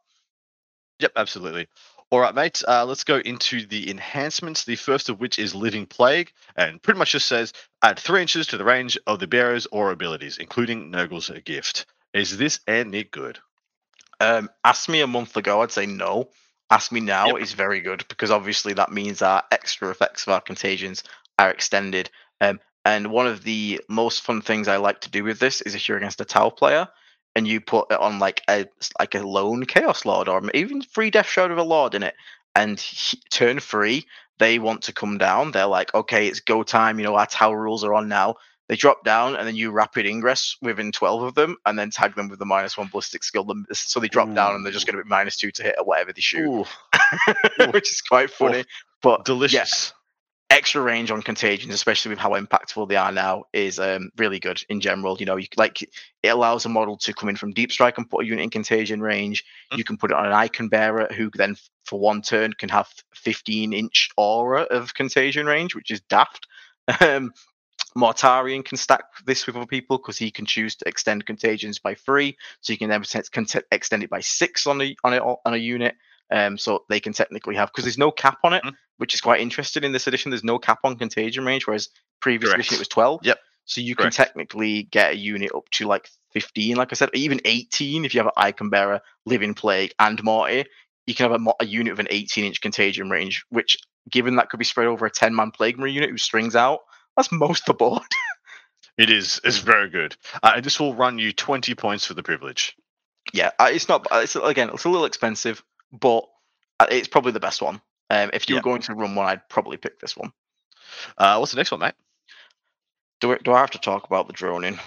Yep, absolutely. All right, mate. Uh, let's go into the enhancements. The first of which is Living Plague, and pretty much just says add three inches to the range of the bearer's or abilities, including Nurgle's gift. Is this any good? Um, ask me a month ago, I'd say no. Ask me now Yep. is very good because obviously that means our extra effects of our contagions are extended. Um, and one of the most fun things I like to do with this is if you're against a Tau player and you put it on like a like a lone Chaos Lord or even free Death Shroud of a Lord in it, and he, turn three they want to come down. They're like, okay, it's go time. You know, our Tau rules are on now. They drop down, and then you rapid ingress within 12 of them, and then tag them with the minus one ballistic skill. So they drop down, and they're just going to be minus two to hit or whatever they shoot, which is quite funny. But delicious. extra range on contagions, especially with how impactful they are now, is um, really good in general. You know, you like it allows a model to come in from deep strike and put a unit in contagion range. Mm. You can put it on an icon bearer who then, for one turn, can have 15 inch aura of contagion range, which is daft. Um, Mortarion can stack this with other people because he can choose to extend contagions by three, so you can then extend it by six on a on a on a unit. Um, so they can technically have because there's no cap on it, Mhm. which is quite interesting in this edition. There's no cap on contagion range, whereas previous Correct. edition it was 12. Yep. So you Correct. can technically get a unit up to like 15, like I said, even 18 if you have an Icon Bearer, Living Plague, and Morty. You can have a, a unit of an 18 inch contagion range, which, given that could be spread over a 10 man Plague Marine unit who strings out, that's most the board. It is. It's very good. Uh, this will run you 20 points for the privilege. yeah, uh, it's not. uh, It's again, it's a little expensive, but uh, it's probably the best one. Um, if you Yeah. were going to run one, I'd probably pick this one. Uh, what's the next one, mate? Do it? Do I have to talk about the droning?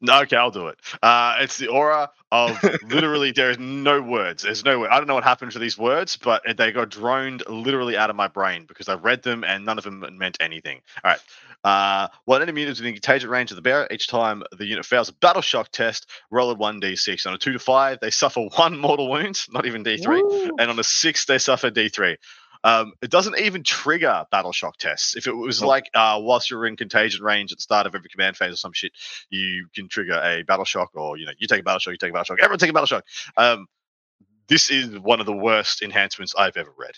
No, okay, I'll do it. Uh, it's the aura of literally. there is no words. There's no. I don't know what happened to these words, but they got droned literally out of my brain because I read them and none of them meant anything. All right. Uh, while an enemy unit is within contagion range of the bearer, each time the unit fails a battle shock test, roll a one d6. On a two to five, they suffer one mortal wound, not even d3, and on a six, they suffer d3. Um, it doesn't even trigger battle shock tests. If it was Nope. like uh, whilst you're in contagion range at the start of every command phase or some shit, you can trigger a battle shock, or you know, you take a battle shock, you take a battle shock, everyone take a battle shock. Um, this is one of the worst enhancements I've ever read.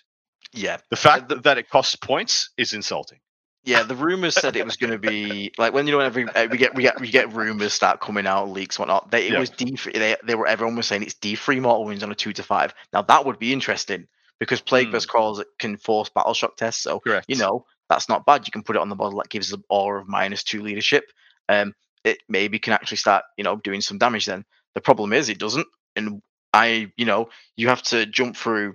Yeah, The fact the- that it costs points is insulting. Yeah, the rumors said it was going to be like when you know every uh, we get we get we get rumors start coming out, leaks whatnot. They, it Yeah. was D they they were everyone was saying it's D three mortal wounds on a two to five. Now that would be interesting because plague Hmm. burst crawls can force battle shock tests. So Correct. you know that's not bad. You can put it on the model that gives the aura of minus two leadership. Um, it maybe can actually start you know doing some damage. Then the problem is it doesn't, and I you know you have to jump through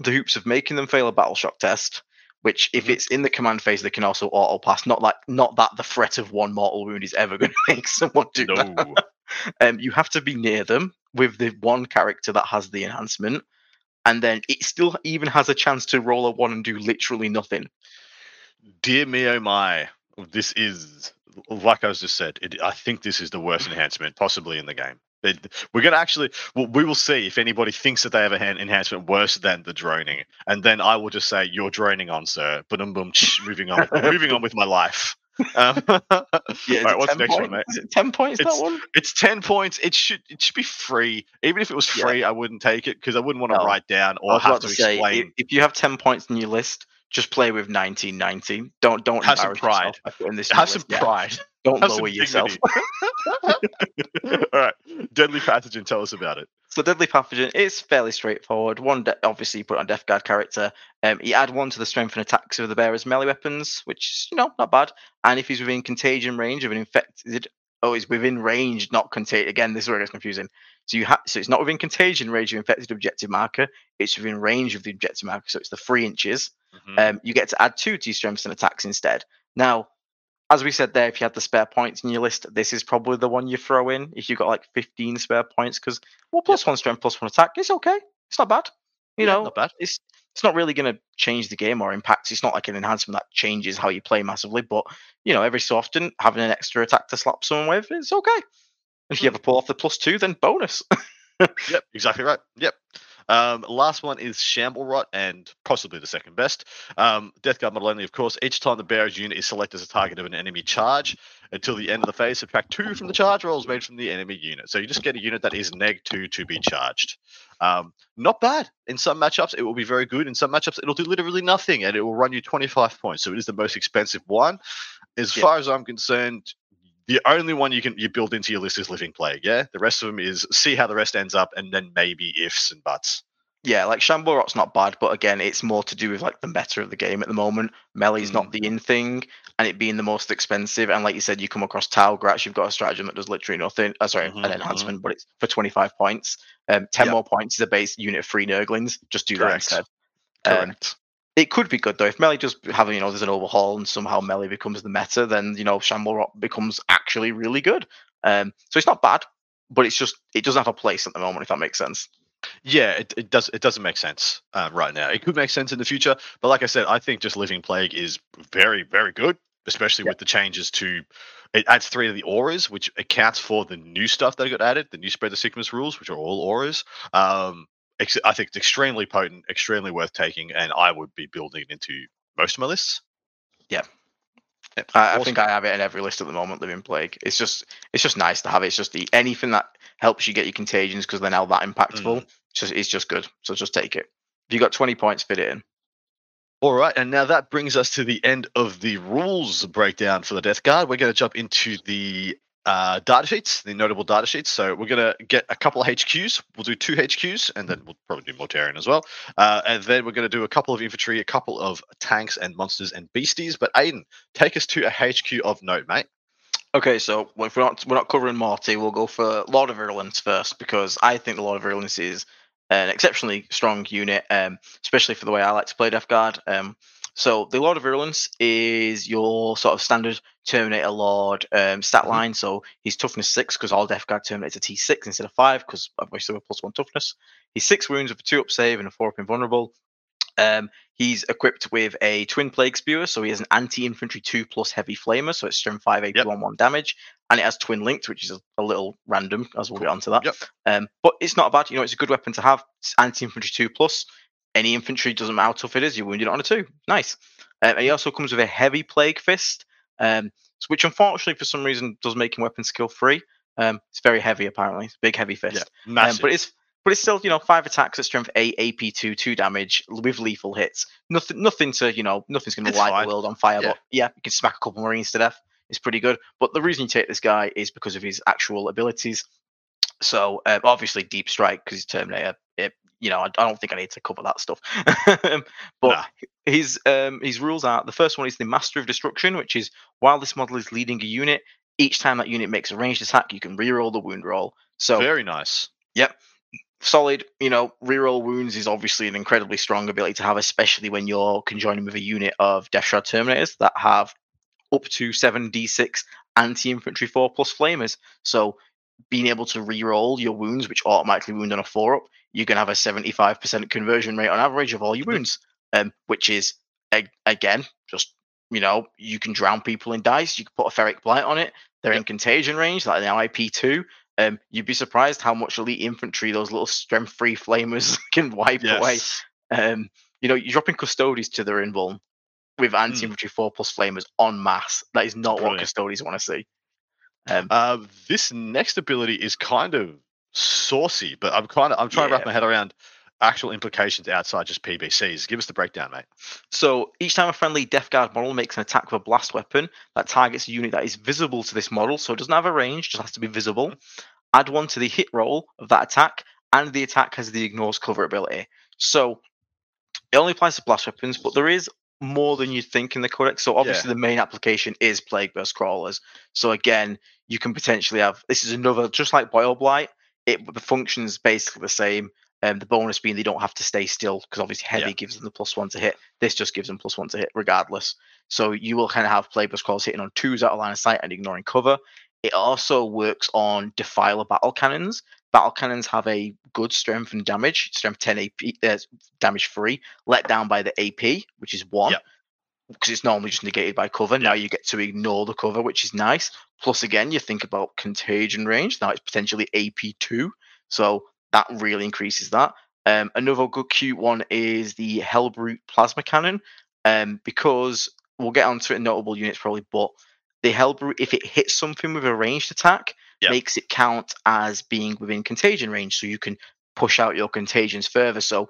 the hoops of making them fail a battle shock test. Which, if Mhm. it's in the command phase, they can also auto pass. Not like, not that the threat of one mortal wound is ever going to make someone do that. No. Um, you have to be near them with the one character that has the enhancement, and then it still even has a chance to roll a one and do literally nothing. Dear me, oh my. This is, like I was just said, it, I think this is the worst enhancement possibly in the game. It- we're going to actually, well, we will see if anybody thinks that they have a hand enhancement worse than the droning. And then I will just say, you're droning on, sir. Boom, boom, moving on, moving on with my life. Um, Yeah, right, what's 10 the next one, points? mate? It ten points It's- that one? It's ten points. It should it should be free. Even if it was Yeah. free, I wouldn't take it because I wouldn't want to No. write down or have to to say, explain. if you have ten points in your list, just play with nineteen nineteen. Don't don't Have some yourself pride. this in your Have some list. Yeah, pride. Don't Have lower yourself. All right, deadly pathogen. Tell us about it. So Deadly Pathogen is fairly straightforward. One, de- obviously, you put on Death Guard character. Um, you add one to the strength and attacks of the bearer's melee weapons, which is, you know, not bad. And if he's within contagion range of an infected, oh, he's within range, not contagion. Again, this is where it gets confusing. So you have, so it's not within contagion range of infected objective marker. It's within range of the objective marker, so it's the three inches. Mhm. Um, you get to add two to your strengths and attacks instead. Now, as we said there, if you had the spare points in your list, this is probably the one you throw in. If you've got like 15 spare points, because well, plus one strength, plus one attack, it's okay. It's not bad. You Yeah, know, not bad. it's it's not really going to change the game or impact. It's not like an enhancement that changes how you play massively, but you know, every so often having an extra attack to slap someone with, it's okay. If you Hmm. ever pull off the plus two, then bonus. Yep, exactly right. Yep. Um, last one is Shamble Rot, and possibly the second best. Um, Death Guard model only, of course. Each time the bearer's unit is selected as a target of an enemy charge, until the end of the phase, subtract two from the charge rolls made from the enemy unit. So you just get a unit that is neg two to be charged. Um, not bad. In some matchups, it will be very good. In some matchups, it'll do literally nothing, and it will run you 25 points. So it is the most expensive one. As Yeah. far as I'm concerned, the only one you can you build into your list is Living Plague. Yeah, the rest of them is see how the rest ends up, and then maybe ifs and buts. yeah, like Shamble Rot's not bad, but again, it's more to do with like the meta of the game at the moment. Melee's Mm. not the in thing, and it being the most expensive. And like you said, you come across Talgratz, you've got a stratagem that does literally nothing. Uh, sorry, Mhm, an enhancement, but it's for 25 points. Um, 10 Yep. more points is a base unit of three Nurglings. Just do that Correct. instead. Um, Correct. It could be good though. If Melee does have, you know, there's an overhaul and somehow Melee becomes the meta, then, you know, Shamble becomes actually really good. Um, so it's not bad, but it's just, it doesn't have a place at the moment, if that makes sense. yeah, it, it does. It doesn't make sense um, right now. It could make sense in the future, but like I said, I think just Living Plague is very, very good, especially with the changes to. It adds three of the auras, which accounts for the new stuff that got added, the new spread the sickness rules, which are all auras. Um, ex- I think it's extremely potent, extremely worth taking, and I would be building it into most of my lists. Yeah. Yep. I, I think I have it in every list at the moment. Living Plague. It's just it's just nice to have it. It's just the anything that helps you get your contagions because they're now that impactful. Mm-hmm. It's just it's just good. So just take it. If you got twenty points, fit it in. All right, and now that brings us to the end of the rules breakdown for the Death Guard. We're going to jump into the uh, data sheets, the notable data sheets. So we're going to get a couple of HQs. We'll do two HQs, and then we'll probably do Mortarion as well. Uh, and then we're going to do a couple of infantry, a couple of tanks and monsters and beasties. But Aiden, take us to a HQ of note, mate. Okay, so if we're not we're not covering Morty, we'll go for Lord of Virulence first because I think the Lord of Virulence is an exceptionally strong unit, um, especially for the way I like to play Death Guard. Um, so the Lord of Virulence is your sort of standard Terminator Lord um, stat Mhm. line. So he's toughness six because all Death Guard Terminators are T six instead of five because obviously we're plus one toughness. He's six wounds with a two up save and a four up invulnerable. Um, he's equipped with a twin plague spewer, so he has an anti-infantry two plus heavy flamer, so it's strength five, AP Yep. one one damage, and it has twin linked, which is a, a little random, as we'll get onto that. Yep. Um, but it's not bad. You know, it's a good weapon to have. It's anti-infantry two plus. Any infantry doesn't matter how tough it is. You're wounded on a two. Nice. Um, and he also comes with a heavy plague fist, um, which unfortunately for some reason does make him weapon skill free. Um, it's very heavy apparently. It's a big heavy fist. Yeah, Um, but it's but it's still you know five attacks at strength eight, AP two, two damage with lethal hits. Nothing, nothing to you know, nothing's going to light fine. the world on fire. Yeah. But yeah, you can smack a couple marines to death. It's pretty good. But the reason you take this guy is because of his actual abilities. So um, obviously deep strike because he's Terminator. It, you know, I, I don't think I need to cover that stuff. but Nah. his um, his rules are the first one is the Master of Destruction, which is while this model is leading a unit, each time that unit makes a ranged attack, you can reroll the wound roll. So Very nice. Yep. Solid, you know, reroll wounds is obviously an incredibly strong ability to have, especially when you're conjoining with a unit of Death Shroud Terminators that have up to 7d6 anti infantry 4 plus flamers. So being able to reroll your wounds, which automatically wound on a 4 up, you can have a 75% conversion rate on average of all your wounds, um, which is, again, just, you know, you can drown people in dice, you can put a Ferric Blight on it, they're in contagion range, like now AP2. Um, you'd be surprised how much elite infantry those little strength free flamers can wipe away. Um, you know, you're dropping Custodes to their invuln with anti infantry four plus flamers en masse. That is not what Brilliant. Custodes want to see. Um, Uh, this next ability is kind of saucy, but I'm kind of I'm trying to wrap my head around actual implications outside just PBCs. Give us the breakdown, mate. So each time a friendly Death Guard model makes an attack with a blast weapon that targets a unit that is visible to this model, so it doesn't have a range, just has to be visible, add one to the hit roll of that attack, and the attack has the ignores cover ability. So it only applies to blast weapons, but there is more than you'd think in the codex. So obviously the main application is Plague Burst Crawlers. So again, you can potentially have this is another just like Boil Blight. It the functions basically the same. Um, the bonus being they don't have to stay still because obviously heavy Yeah. gives them the plus one to hit. This just gives them plus one to hit regardless. So you will kind of have Plague Burst Crawlers hitting on twos out of line of sight and ignoring cover. It also works on Defiler battle cannons. Battle cannons have a good strength and damage, strength 10 AP, uh, damage free, let down by the AP, which is one. Yep. Because it's normally just negated by cover. Now you get to ignore the cover, which is nice. Plus, again, you think about contagion range. Now it's potentially AP2. So that really increases that. Um, another good cute one is the Hellbrute Plasma Cannon. Um, because we'll get onto it in notable units probably, but the Hellbrute, if it hits something with a ranged attack, Yep. makes it count as being within contagion range. So you can push out your contagions further. So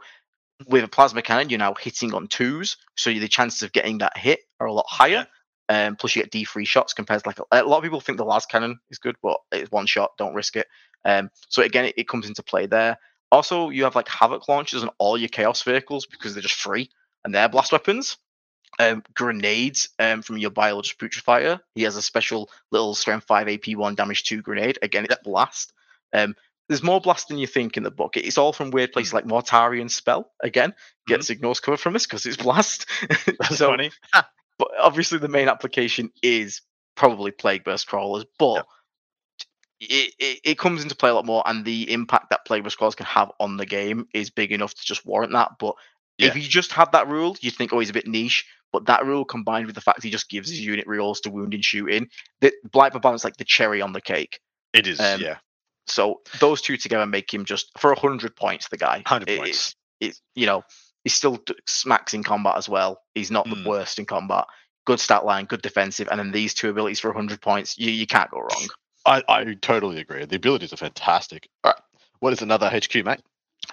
with a plasma cannon, you're now hitting on twos, so the chances of getting that hit are a lot higher. Um, plus, you get D3 shots compared to like a, a lot of people think the lascannon is good, but it's one shot. Don't risk it. Um, so again, it, it comes into play there. Also, you have like havoc launchers on all your chaos vehicles because they're just free and they're blast weapons. Um, grenades um, from your biologus putrifier. He has a special little strength five AP one damage two grenade. Again, it's a blast. Um, there's more blast than you think in the book. It's all from weird places like Mortarion spell. Again, gets ignores cover from this because it's blast. That's So- funny. but obviously the main application is probably plague burst crawlers but Yep. it, it, it comes into play a lot more and the impact that plague burst crawlers can have on the game is big enough to just warrant that but if you just had that rule you'd think oh he's a bit niche but that rule combined with the fact he just gives his unit rerolls to wound and shooting the blight Barbarian is like the cherry on the cake It is. Um, yeah. so those two together make him just for 100 points the guy 100 It- points. it's you know he still smacks in combat as well. He's not Mm. the worst in combat. Good stat line, good defensive, and then these two abilities for 100 points. You you can't go wrong. I, I totally agree. The abilities are fantastic. All right. What is another HQ, mate?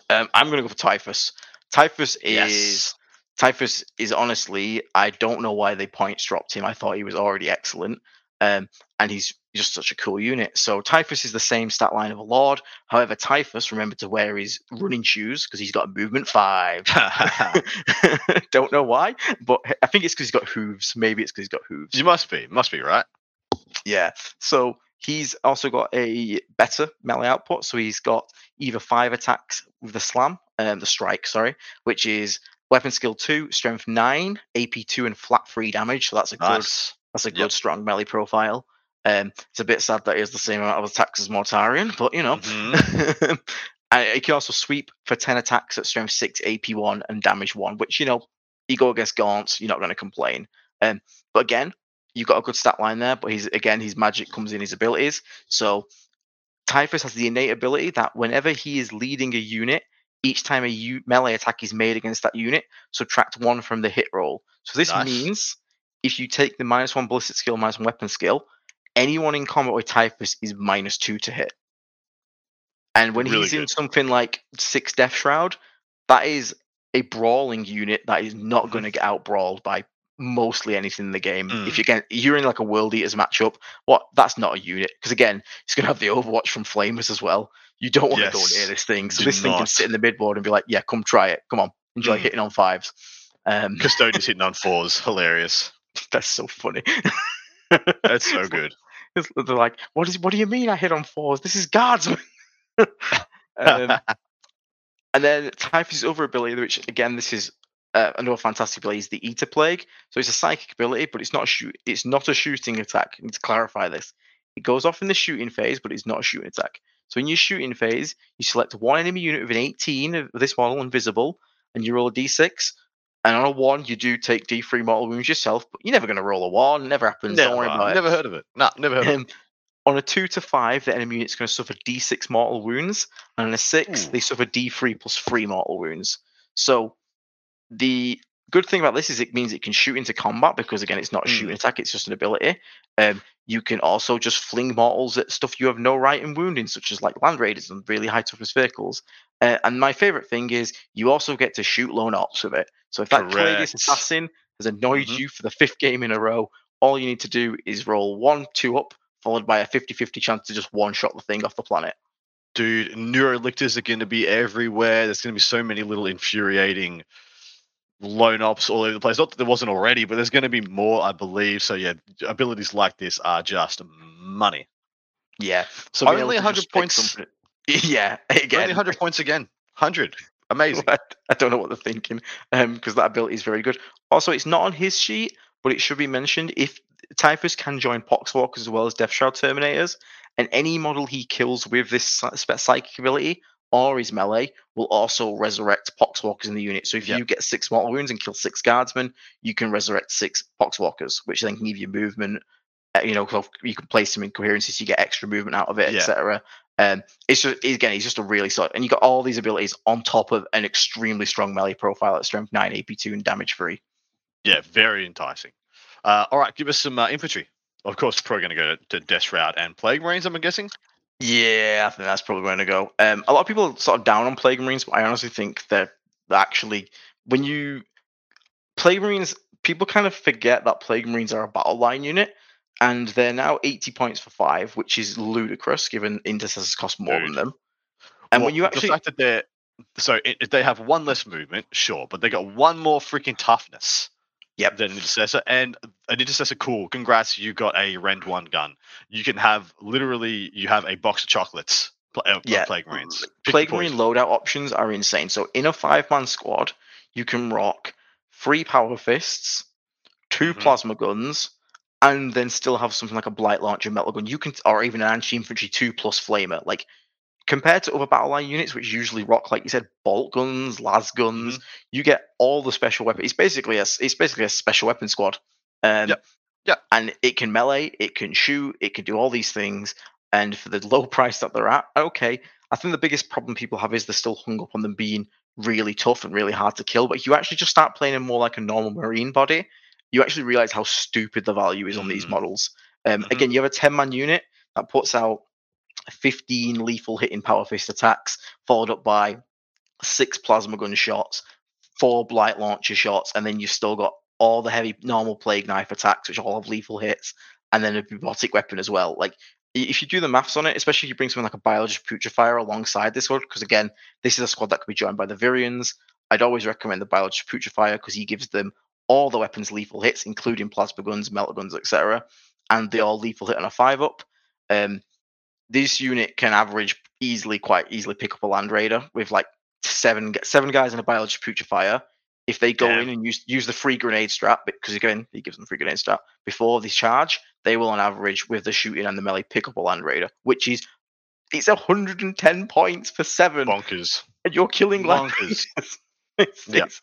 Um, I'm going to go for Typhus. Typhus is Yes. Typhus is honestly I don't know why they points dropped him. I thought he was already excellent. Um, and he's just such a cool unit. So Typhus is the same stat line of a Lord. However, Typhus remember to wear his running shoes because he's got movement five. Don't know why, but I think it's because he's got hooves. Maybe it's because he's got hooves. you must be. Must be, right? Yeah. So he's also got a better melee output. So he's got either five attacks with the slam, um, the strike, sorry, which is weapon skill two, strength nine, AP two, and flat three damage. So that's a good, that's a good Yep. strong melee profile. Um, it's a bit sad that he has the same amount of attacks as Mortarion, but you know. Mhm. and he can also sweep for 10 attacks at strength 6, AP1, and damage 1, which, you know, you go against Gaunts, you're not going to complain. Um, but again, you've got a good stat line there, but he's again, his magic comes in his abilities. So Typhus has the innate ability that whenever he is leading a unit, each time a u- melee attack is made against that unit, subtract one from the hit roll. So this Nice. means if you take the minus one ballistic skill, minus one weapon skill, anyone in combat with Typhus is minus two to hit. And when Really he's in something like six Death Shroud, that is a brawling unit that is not Mhm. going to get out brawled by mostly anything in the game. Mm. If you get you're in like a World Eaters matchup, what that's not a unit because again, it's going to have the Overwatch from Flamers as well. You don't want to go Yes. near this thing. So Do this thing can sit in the mid board and be like, yeah, come try it. Come on, enjoy Mm. hitting on fives. Um, Custodian's hitting on fours. Hilarious. that's so funny. That's so good. It's- They're like, what is? What do you mean I hit on fours? This is guardsman. um, and then Typhus' other ability, which again, this is uh, another fantastic ability, is the Eater Plague. So it's a psychic ability, but it's not a shoot. It's not a shooting attack. I need to clarify this. It goes off in the shooting phase, but it's not a shooting attack. So in your shooting phase, you select one enemy unit with an 18 of this model, invisible, and you roll a d6. And on a one, you do take d3 mortal wounds yourself, but you're never going to roll a one. Never happens. never, Don't worry about it. never heard of it. No, never heard of it. Um, on a two to five, the enemy unit's going to suffer d6 mortal wounds, and on a six, Ooh. they suffer d3 plus three mortal wounds. So the good thing about this is it means it can shoot into combat because again, it's not a shooting attack; it's just an ability. Um, you can also just fling mortals at stuff you have no right in wounding, such as like land raiders and really high toughness vehicles. Uh, and my favorite thing is you also get to shoot lone ops with it. So if that Correct. assassin has annoyed Mhm. you for the fifth game in a row, all you need to do is roll one, two up, followed by a 50 50 chance to just one shot the thing off the planet. Dude, neurolictors are going to be everywhere. There's going to be so many little infuriating lone ops all over the place. Not that there wasn't already, but there's going to be more, I believe. So yeah, abilities like this are just money. Yeah. So Only able 100 points. Yeah. Only Again, 100 points again. 100. Amazing. I, don't know what they're thinking um, because that ability is very good. Also, it's not on his sheet, but it should be mentioned if Typhus can join Poxwalkers as well as Death Shroud Terminators, and any model he kills with this psychic ability or his melee will also resurrect Poxwalkers in the unit. So if Yep. you get six mortal wounds and kill six guardsmen, you can resurrect six Poxwalkers, which then can give you movement. uh, You know, you can place them in coherency, so you get extra movement out of it, Yeah. etc. Um, it's just again, he's just a really solid, and you got all these abilities on top of an extremely strong melee profile at strength nine, AP two, and damage free. Yeah, very enticing. Uh, all right, give us some uh, infantry. Of course, probably going to go to Death Shroud and Plague Marines, I'm guessing. Yeah, I think that's probably going to go. Um, a lot of people are sort of down on Plague Marines, but I honestly think they're they're actually when you Plague Marines, people kind of forget that Plague Marines are a battle line unit, and they're now 80 points for five, which is ludicrous given intercessors cost more than them. And Well, when you actually the fact that they're so they have one less movement, sure, but they got one more freaking toughness. Yep. Than an intercessor, and an intercessor, cool. Congrats, you got a rend one gun. You can have literally, you have a box of chocolates. uh, Yeah, plague marines. Pick Plague Marine loadout options are insane. So in a five man squad, you can rock three power fists, 2 Mhm. plasma guns, and then still have something like a blight launcher, melta gun. You can, or even an anti infantry two plus flamer. Like compared to other battle line units, which usually rock, like you said, bolt guns, las guns, you get all the special weapons. It's basically a, it's basically a special weapon squad. Um, Yep. Yep. And it can melee, it can shoot, it can do all these things. And for the low price that they're at, okay. I think the biggest problem people have is they're still hung up on them being really tough and really hard to kill. But if you actually just start playing them more like a normal marine body, you actually realize how stupid the value is on these Mm. models. Um, Mhm. Again, you have a 10 man unit that puts out 15 lethal hitting power fist attacks, followed up by six plasma gun shots, four blight launcher shots, and then you've still got all the heavy normal plague knife attacks, which all have lethal hits, and then a bubotic weapon as well. Like if you do the maths on it, especially if you bring something like a biologus putrifier alongside this one, because again, this is a squad that could be joined by the Virions. I'd always recommend the biologus putrifier because he gives them all the weapons lethal hits, including plasma guns, melta guns, etc. And they all lethal hit on a five up. Um, this unit can average easily, quite easily pick up a land raider with like seven seven guys in a biologus putrifier. If they go Yeah. in and use use the free grenade strat, because again he gives them free grenade strat before they charge, they will on average with the shooting and the melee pick up a land raider, which is it's 110 points for seven, bonkers. and you're killing land Bonkers. raiders. It's- Yeah. it's-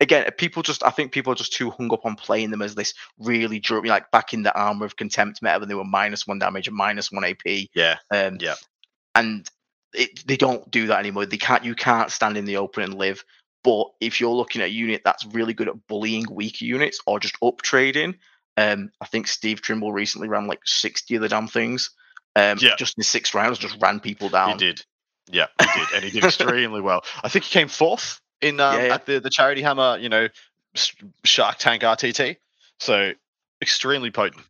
Again, people just I think people are just too hung up on playing them as this really dur- like back in the armor of contempt meta when they were minus one damage and minus one AP. Yeah, Um, Yeah. And it, they don't do that anymore. They can't. You can't stand in the open and live. But if you're looking at a unit that's really good at bullying weaker units or just up trading, um, I think Steve Trimble recently ran like 60 of the damn things. Um, Yeah. just in six rounds, just ran people down. he did. Yeah, he did, and he did extremely well. I think he came fourth in um, Yeah, yeah. at the the charity hammer, you know, Shark Tank RTT. So extremely potent.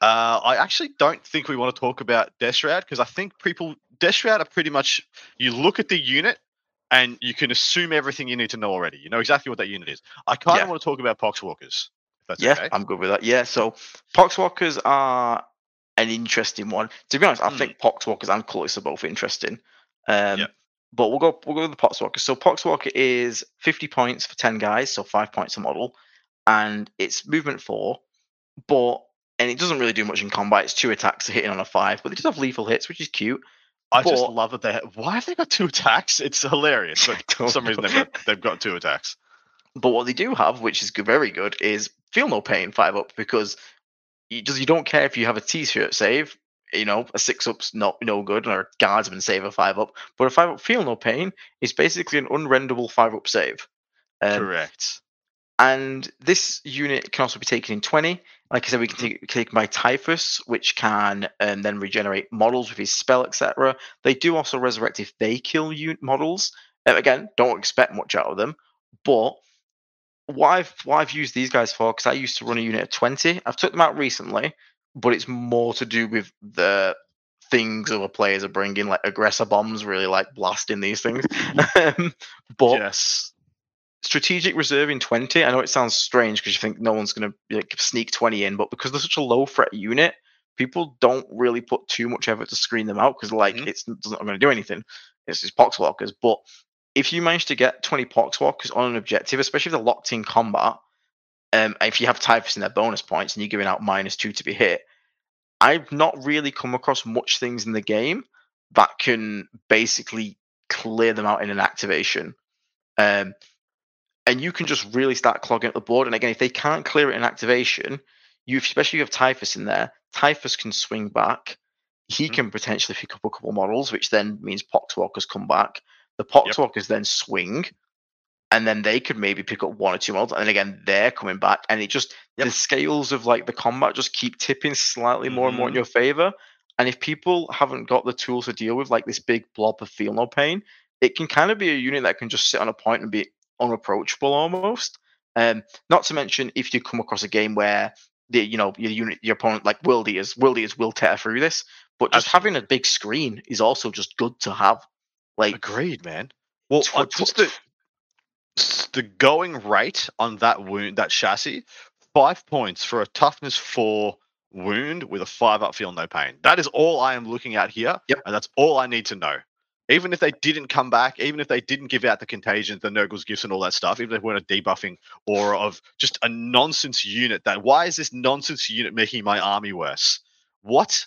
Uh, I actually don't think we want to talk about Death Shroud because I think people Death Shroud are pretty much you look at the unit and you can assume everything you need to know already. You know exactly what that unit is. I kind of Yeah. want to talk about Poxwalkers. If that's yeah, okay. I'm good with that. Yeah, so Poxwalkers are an interesting one. To be honest, I Hmm. think Poxwalkers and Cultists are both interesting. Um, Yeah. But we'll go we'll go with the Poxwalker. So Poxwalker is 50 points for 10 guys, so five points a model, and it's movement four, but and it doesn't really do much in combat. It's two attacks hitting on a five, but they just have lethal hits, which is cute. I just love that they. Have, why have they got two attacks? It's hilarious. But for some reason they've got, they've got two attacks. But what they do have, which is very good, is feel no pain five up because you just you don't care if you have a t-shirt save. You know, a six up's not no good, or a guardsman save a five up. But a five up feel no pain is basically an unrenderable five up save. Um, Correct. and this unit can also be taken in 20. Like I said, we can take taken by Typhus, which can um, then regenerate models with his spell, etc. They do also resurrect if they kill you models. Uh, again, don't expect much out of them. But what I've what I've used these guys for, because I used to run a unit of 20. I've took them out recently, but it's more to do with the things other players are bringing, like aggressor bombs, really like blasting these things. Um, but yes. strategic reserve in 20 i know it sounds strange because you think no one's going to like, sneak 20 in but because they're such a low threat unit people don't really put too much effort to screen them out because like Mhm. it's not going to do anything it's just poxwalkers but if you manage to get 20 poxwalkers on an objective especially if they're locked in combat um, if you have typhus in their bonus points and you're giving out minus two to be hit i've not really come across much things in the game that can basically clear them out in an activation um, and you can just really start clogging up the board. And again, if they can't clear it in activation, you especially if you have Typhus in there, Typhus can swing back. He Mhm. can potentially pick up a couple models, which then means Poxwalkers come back. The Poxwalkers then swing, and then they could maybe pick up one or two models, and then again they're coming back, and it just the scales of like the combat just keep tipping slightly more and more in Mhm. your favor. And if people haven't got the tools to deal with like this big blob of feel no pain, it can kind of be a unit that can just sit on a point and be unapproachable almost. Um, not to mention if you come across a game where the you know your unit your opponent like world eaters, world eaters will tear through this, but just having a big screen is also just good to have. Like Agreed, man. Well, tw- uh, tw- just the the going rate on that wound, that chassis, five points for a toughness four wound with a five up feel no pain. That is all I am looking at here, Yep. and that's all I need to know. Even if they didn't come back, even if they didn't give out the contagions, the Nurgle's gifts, and all that stuff, even if they weren't a debuffing or of just a nonsense unit, that why is this nonsense unit making my army worse? What?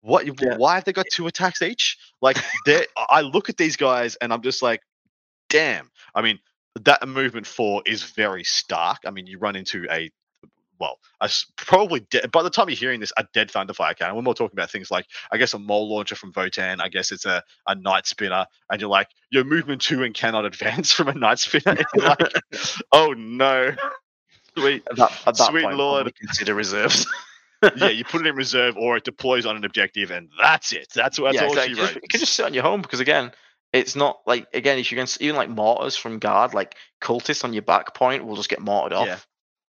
What? Yeah. Why have they got two attacks each? Like, I look at these guys and I'm just like, damn. I mean, that movement four is very stark. I mean, you run into a well, a probably de- by the time you're hearing this, a dead Thunderfire cannon. We're more talking about things like, I guess, a mole launcher from Votann. I guess it's a, a night spinner, and you're like, your movement two and cannot advance from a night spinner. Like, oh no, sweet. at that, at that Sweet point, Lord. consider reserves. Yeah, you put it in reserve, or it deploys on an objective, and that's it. That's, what that's all exactly. she wrote. it can just sit on your home because again, it's not like again if you can even like mortars from guard, like cultists on your back point will just get mortared off. Yeah.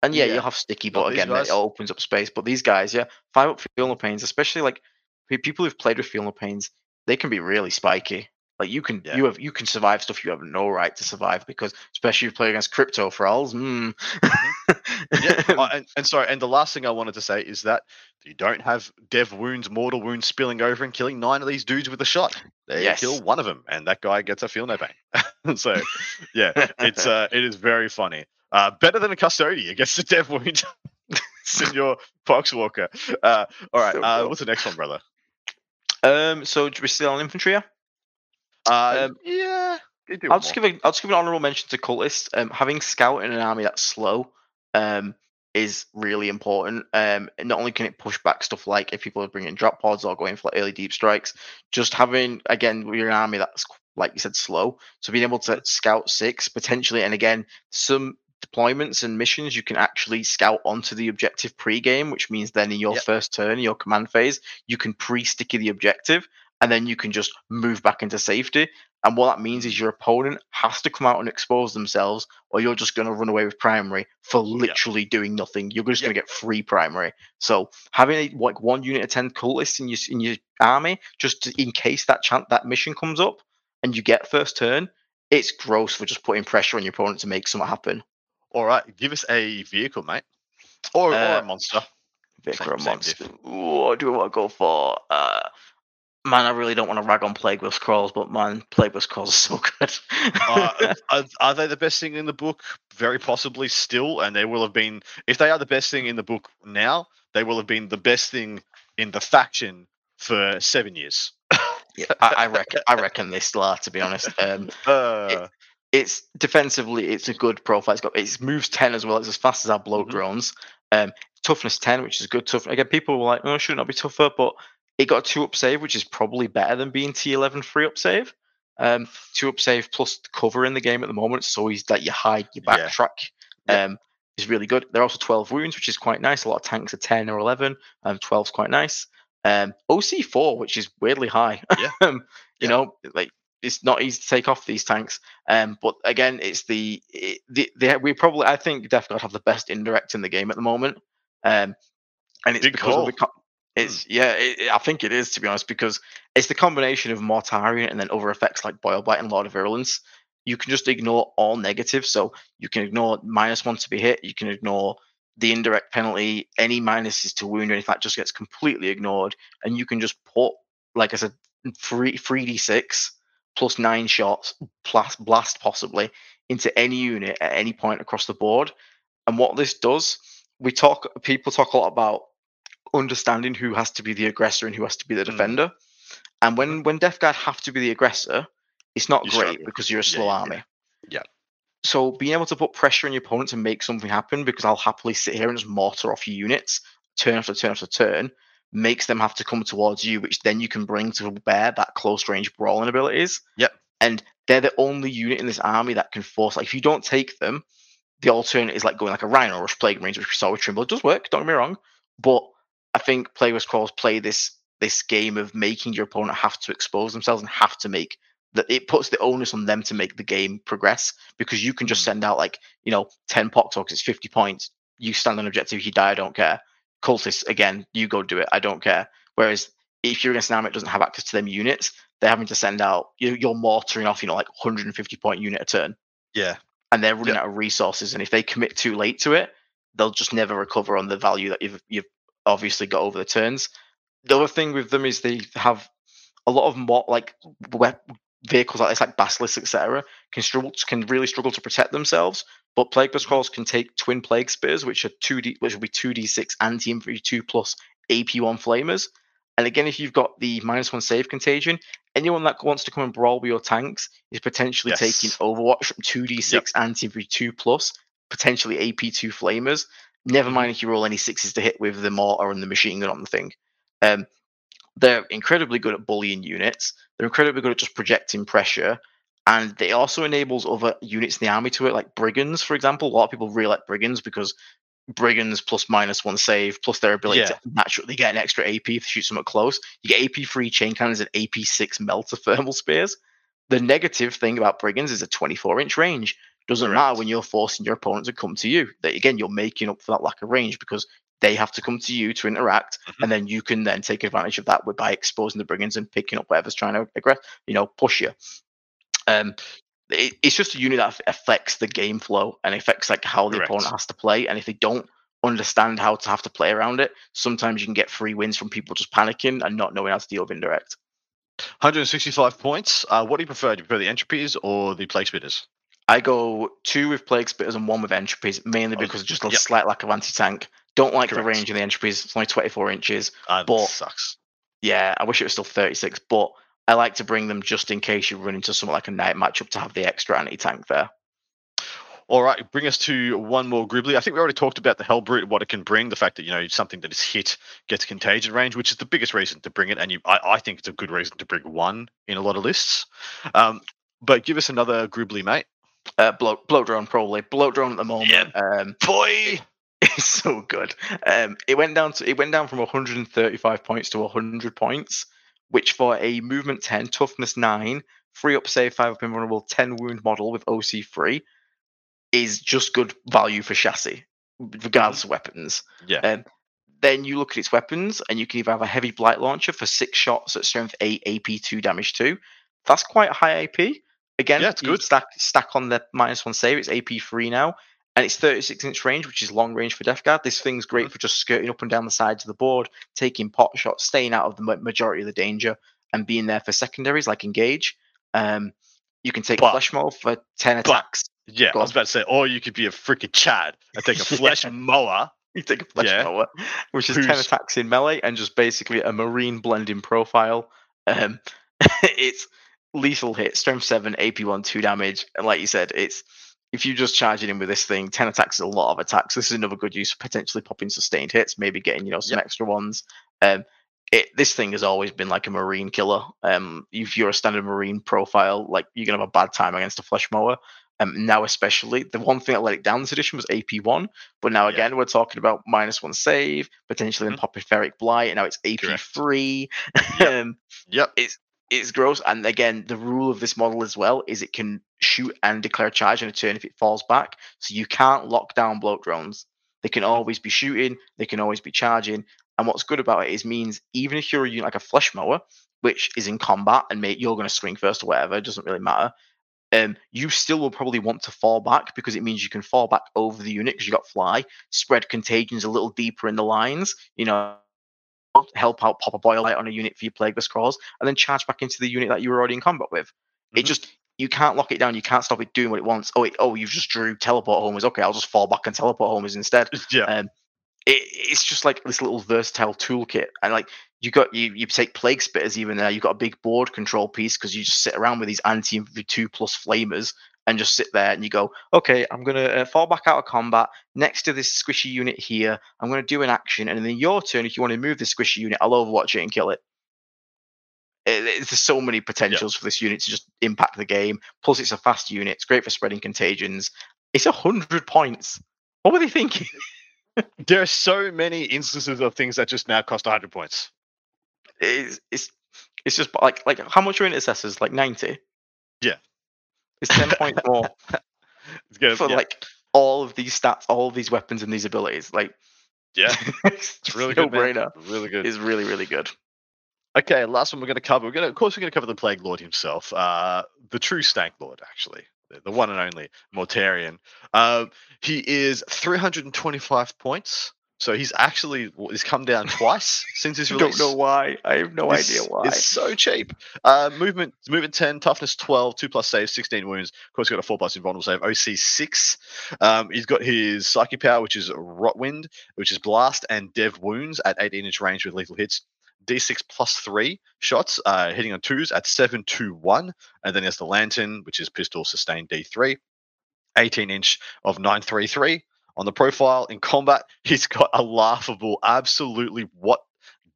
And yeah, Yeah. you'll have sticky, but again, it opens up space. But these guys, yeah, five up feel no pains, especially like people who've played with feel no pains, they can be really spiky. Like you can Yeah. you have you can survive stuff you have no right to survive because especially if you play against Cryptothralls. Mm. yeah, uh, and, and sorry, and the last thing I wanted to say is that you don't have dev wounds, mortal wounds spilling over and killing nine of these dudes with a shot. They Yes. kill one of them, and that guy gets a feel no pain. so, yeah, it's uh, it is very funny. Uh, better than a custodian against a dev wound. Senor Poxwalker. Uh, all right, uh, what's the next one, brother? um, so we're still on infantry. Yeah? Uh, Um, yeah, I'll just more. give a, I'll just give an honorable mention to cultist. Um, having scout in an army that's slow, um, is really important. Um, not only can it push back stuff like if people are bringing drop pods or going for like early deep strikes, just having again you're an army that's like you said slow. So being able to scout six potentially, and again some deployments and missions you can actually scout onto the objective pre-game, which means then in your Yep. first turn, your command phase, you can pre-sticky the objective. And then you can just move back into safety. And what that means is your opponent has to come out and expose themselves, or you're just going to run away with primary for literally doing nothing. You're just going to get free primary. So having a, like one unit of ten cultists in your in your army, just to, in case that chance that mission comes up and you get first turn, it's gross for just putting pressure on your opponent to make something happen. All right, give us a vehicle, mate, or, or Uh, a monster. Vehicle Same- or monster. What do I want to go for? Uh, man, I really don't want to rag on Plague Burst Crawlers, but man, Plague Burst Crawlers is so good. uh, are, are they the best thing in the book? Very possibly still, and they will have been. If they are the best thing in the book now, they will have been the best thing in the faction for seven years. Yeah, I, I reckon. I reckon they still are, to be honest. Um, Uh, it's defensively, it's a good profile. It's got it moves ten as well. It's as fast as our bloat Mhm. drones. Um, toughness ten, which is good. Tough again. People were like, "Oh, should it not be tougher?" But it got a two up save, which is probably better than being T eleven free up save. Um, two up save plus cover in the game at the moment, so he's that you hide, you Yeah. backtrack. Um, is really good. They're also twelve wounds, which is quite nice. A lot of tanks are ten or eleven. Um, 12's quite nice. Um, OC four, which is weirdly high. Yeah. um, you Yeah. know, like it's not easy to take off these tanks. Um, but again, it's the, it, the, the we probably I think Death Guard have the best indirect in the game at the moment. Um, and it's because of the Hmm. it's yeah, it, it- I think it is to be honest because it's the combination of Mortarion and then other effects like Boil Blight and Lord of Virulence. You can just ignore all negatives, so you can ignore minus one to be hit. You can ignore the indirect penalty, any minuses to wound or anything that just gets completely ignored, and you can just put like I said, three three d six plus nine shots plus blast possibly into any unit at any point across the board. And what this does, we talk people talk a lot about understanding who has to be the aggressor and who has to be the Mm. defender. And when when Death Guard have to be the aggressor, it's not You great struggle. because you're a slow yeah, army. yeah. So being able to put pressure on your opponent to make something happen, because I'll happily sit here and just mortar off your units, turn after turn after turn, makes them have to come towards you, which then you can bring to bear that close range brawling abilities. Yep. And they're the only unit in this army that can force. Like if you don't take them, the alternate is like going like a Rhino Rush Plague Marines, which we saw with Trimble. It does work, don't get me wrong. But I think Plague with play this this game of making your opponent have to expose themselves and have to make that it puts the onus on them to make the game progress because you can just Mm. send out like you know 10 pock talks it's 50 points you stand on objective you die i don't care cultists again you go do it i don't care whereas if you're against an army that doesn't have access to them units they're having to send out you- you're mortaring off you know like 150 point unit a turn yeah, and they're running Yep. out of resources and if they commit too late to it they'll just never recover on the value that you've you've obviously got over the turns the other thing with them is they have a lot of more like vehicles like this, like basilisks, etc., can struggle can really struggle to protect themselves. But plague scrolls can take twin plague spewers, which are two d, which will be two d six anti infantry two plus AP one flamers. And again, if you've got the minus one save contagion, anyone that wants to come and brawl with your tanks is potentially taking Overwatch from two d six anti infantry two plus, potentially AP two flamers. Never mind if you roll any sixes to hit with the mortar and the machine gun on the thing. Um, they're incredibly good at bullying units. They're incredibly good at just projecting pressure, and it also enables other units in the army to it, like brigands, for example. A lot of people really like brigands because brigands plus minus one save plus their ability Yeah. to naturally get an extra AP if they shoot something close. You get AP free chain cannons and AP six melter thermal spears. The negative thing about brigands is a 24 inch range. Doesn't matter when you're forcing your opponent to come to you. That again, you're making up for that lack of range because they have to come to you to interact, Mhm. and then you can then take advantage of that with by exposing the brigands and picking up whatever's trying to aggress, you know, push you. Um, it, it's just a unit that affects the game flow and affects like how the Correct. opponent has to play. And if they don't understand how to have to play around it, sometimes you can get free wins from people just panicking and not knowing how to deal with indirect. 165 points. Uh, what do you prefer? Do you prefer the entropies or the plague spitters? I go two with plague spitters and one with entropies, mainly Oh, because of just a yep. slight lack of anti tank. Don't like Correct. the range of the entropies. It's only 24 inches. Uh, But- sucks. Yeah, I wish it was still 36, but I like to bring them just in case you run into something like a Knight matchup to have the extra anti tank there. All right, bring us to one more Gribbly. I think we already talked about the Hellbrute, what it can bring, the fact that you know something that is hit gets contagion range, which is the biggest reason to bring it, and you, I, I think it's a good reason to bring one in a lot of lists. Um, but give us another Gribbly, mate. Uh, blow, bloat drone probably. Bloat drone at the moment. Yeah. Um, Boy, it's so good. Um, it went down to it went down from 135 points to 100 points, which for a movement 10, toughness 9, free up save 5 up invulnerable 10 wound model with OC three, is just good value for chassis, regardless of weapons. Yeah. Um, then you look at its weapons, and you can either have a heavy blight launcher for six shots at strength 8, AP 2, damage 2. That's quite high AP. Again, Yeah, it's good. Stack, stack on the minus one save. It's AP 3 now, and it's 36 inch range, which is long range for Death Guard. This thing's great for just skirting up and down the sides of the board, taking pot shots, staying out of the majority of the danger, and being there for secondaries like Engage. Um, you can take But- Fleshmower for 10 but- attacks. Yeah, Go I was about to say, or you could be a freaking Chad and take a flesh Yeah. mower. You take a flesh Yeah. mower, which is ten attacks in melee and just basically a marine blending profile. Um, it's lethal hit, strength seven, AP one, two damage, and like you said, it's if you're just charge it in with this thing, ten attacks is a lot of attacks. This is another good use for potentially popping sustained hits, maybe getting you know some extra ones. Um, it, this thing has always been like a marine killer. Um, if you're a standard marine profile, like you're gonna have a bad time against a Fleshmower. Um, now especially, the one thing that let it down this edition was AP one, but now Yeah. again we're talking about minus one save, potentially then Mhm. popping ferric blight, and now it's AP Correct. three. Yep. um, Yep. it's gross. And again, the rule of this model as well is it can shoot and declare charge in a turn if it falls back. So you can't lock down bloat drones. They can always be shooting, they can always be charging. And what's good about it is means even if you're a unit like a Fleshmower, which is in combat and mate, you're going to swing first or whatever, it doesn't really matter. Um, you still will probably want to fall back because it means you can fall back over the unit because you got fly, spread contagions a little deeper in the lines, you know, help out pop a Boil Blight on a unit for your Plague Burst crawls, and then charge back into the unit that you were already in combat with. It Mhm. just you can't lock it down. You can't stop it doing what it wants. Oh, it, oh, you've just drew teleport homers. Okay, I'll just fall back and teleport homers instead. Yeah. Um, it, it's just like this little versatile toolkit, and like you got you you take plague spitters even there. You got a big board control piece because you just sit around with these anti infantry two plus flamers and just sit there and you go, okay, I'm gonna uh, fall back out of combat next to this squishy unit here. I'm gonna do an action, and then your turn. If you want to move this squishy unit, I'll overwatch it and kill it. It- it- there's so many potentials for this unit to just impact the game. Plus, it's a fast unit. It's great for spreading contagions. It's a hundred points. What were they thinking? There are so many instances of things that just now cost 100 points. It's it's it's just like like how much are intercessors? Like ninety. Yeah. It's ten points more It's gonna, for yeah, like all of these stats, all of these weapons, and these abilities. Like yeah, it's it's really no good. brainer. Really good. Is really really good. Okay, last one we're going to cover. We're going to, of course, we're going to cover the Plague Lord himself, uh, the true Stank Lord, actually, the, the one and only Mortarion. Um, he is 325 points, so he's actually he's come down twice since his I release. don't know why. I have no This idea why. It's so cheap. Uh, movement, movement 10, toughness 12, 2 plus save, 16 wounds. Of course, he's got a 4 plus invulnerable save, OC 6. Um, he's got his psychic power, which is Rotwind, which is blast and dev wounds at 18 inch range with lethal hits. D6 plus 3 shots, uh, hitting on twos at 7 2 1. And then he has the lantern, which is pistol sustained D3. 18 inch of 933 on the profile. In combat, he's got a laughable, absolutely what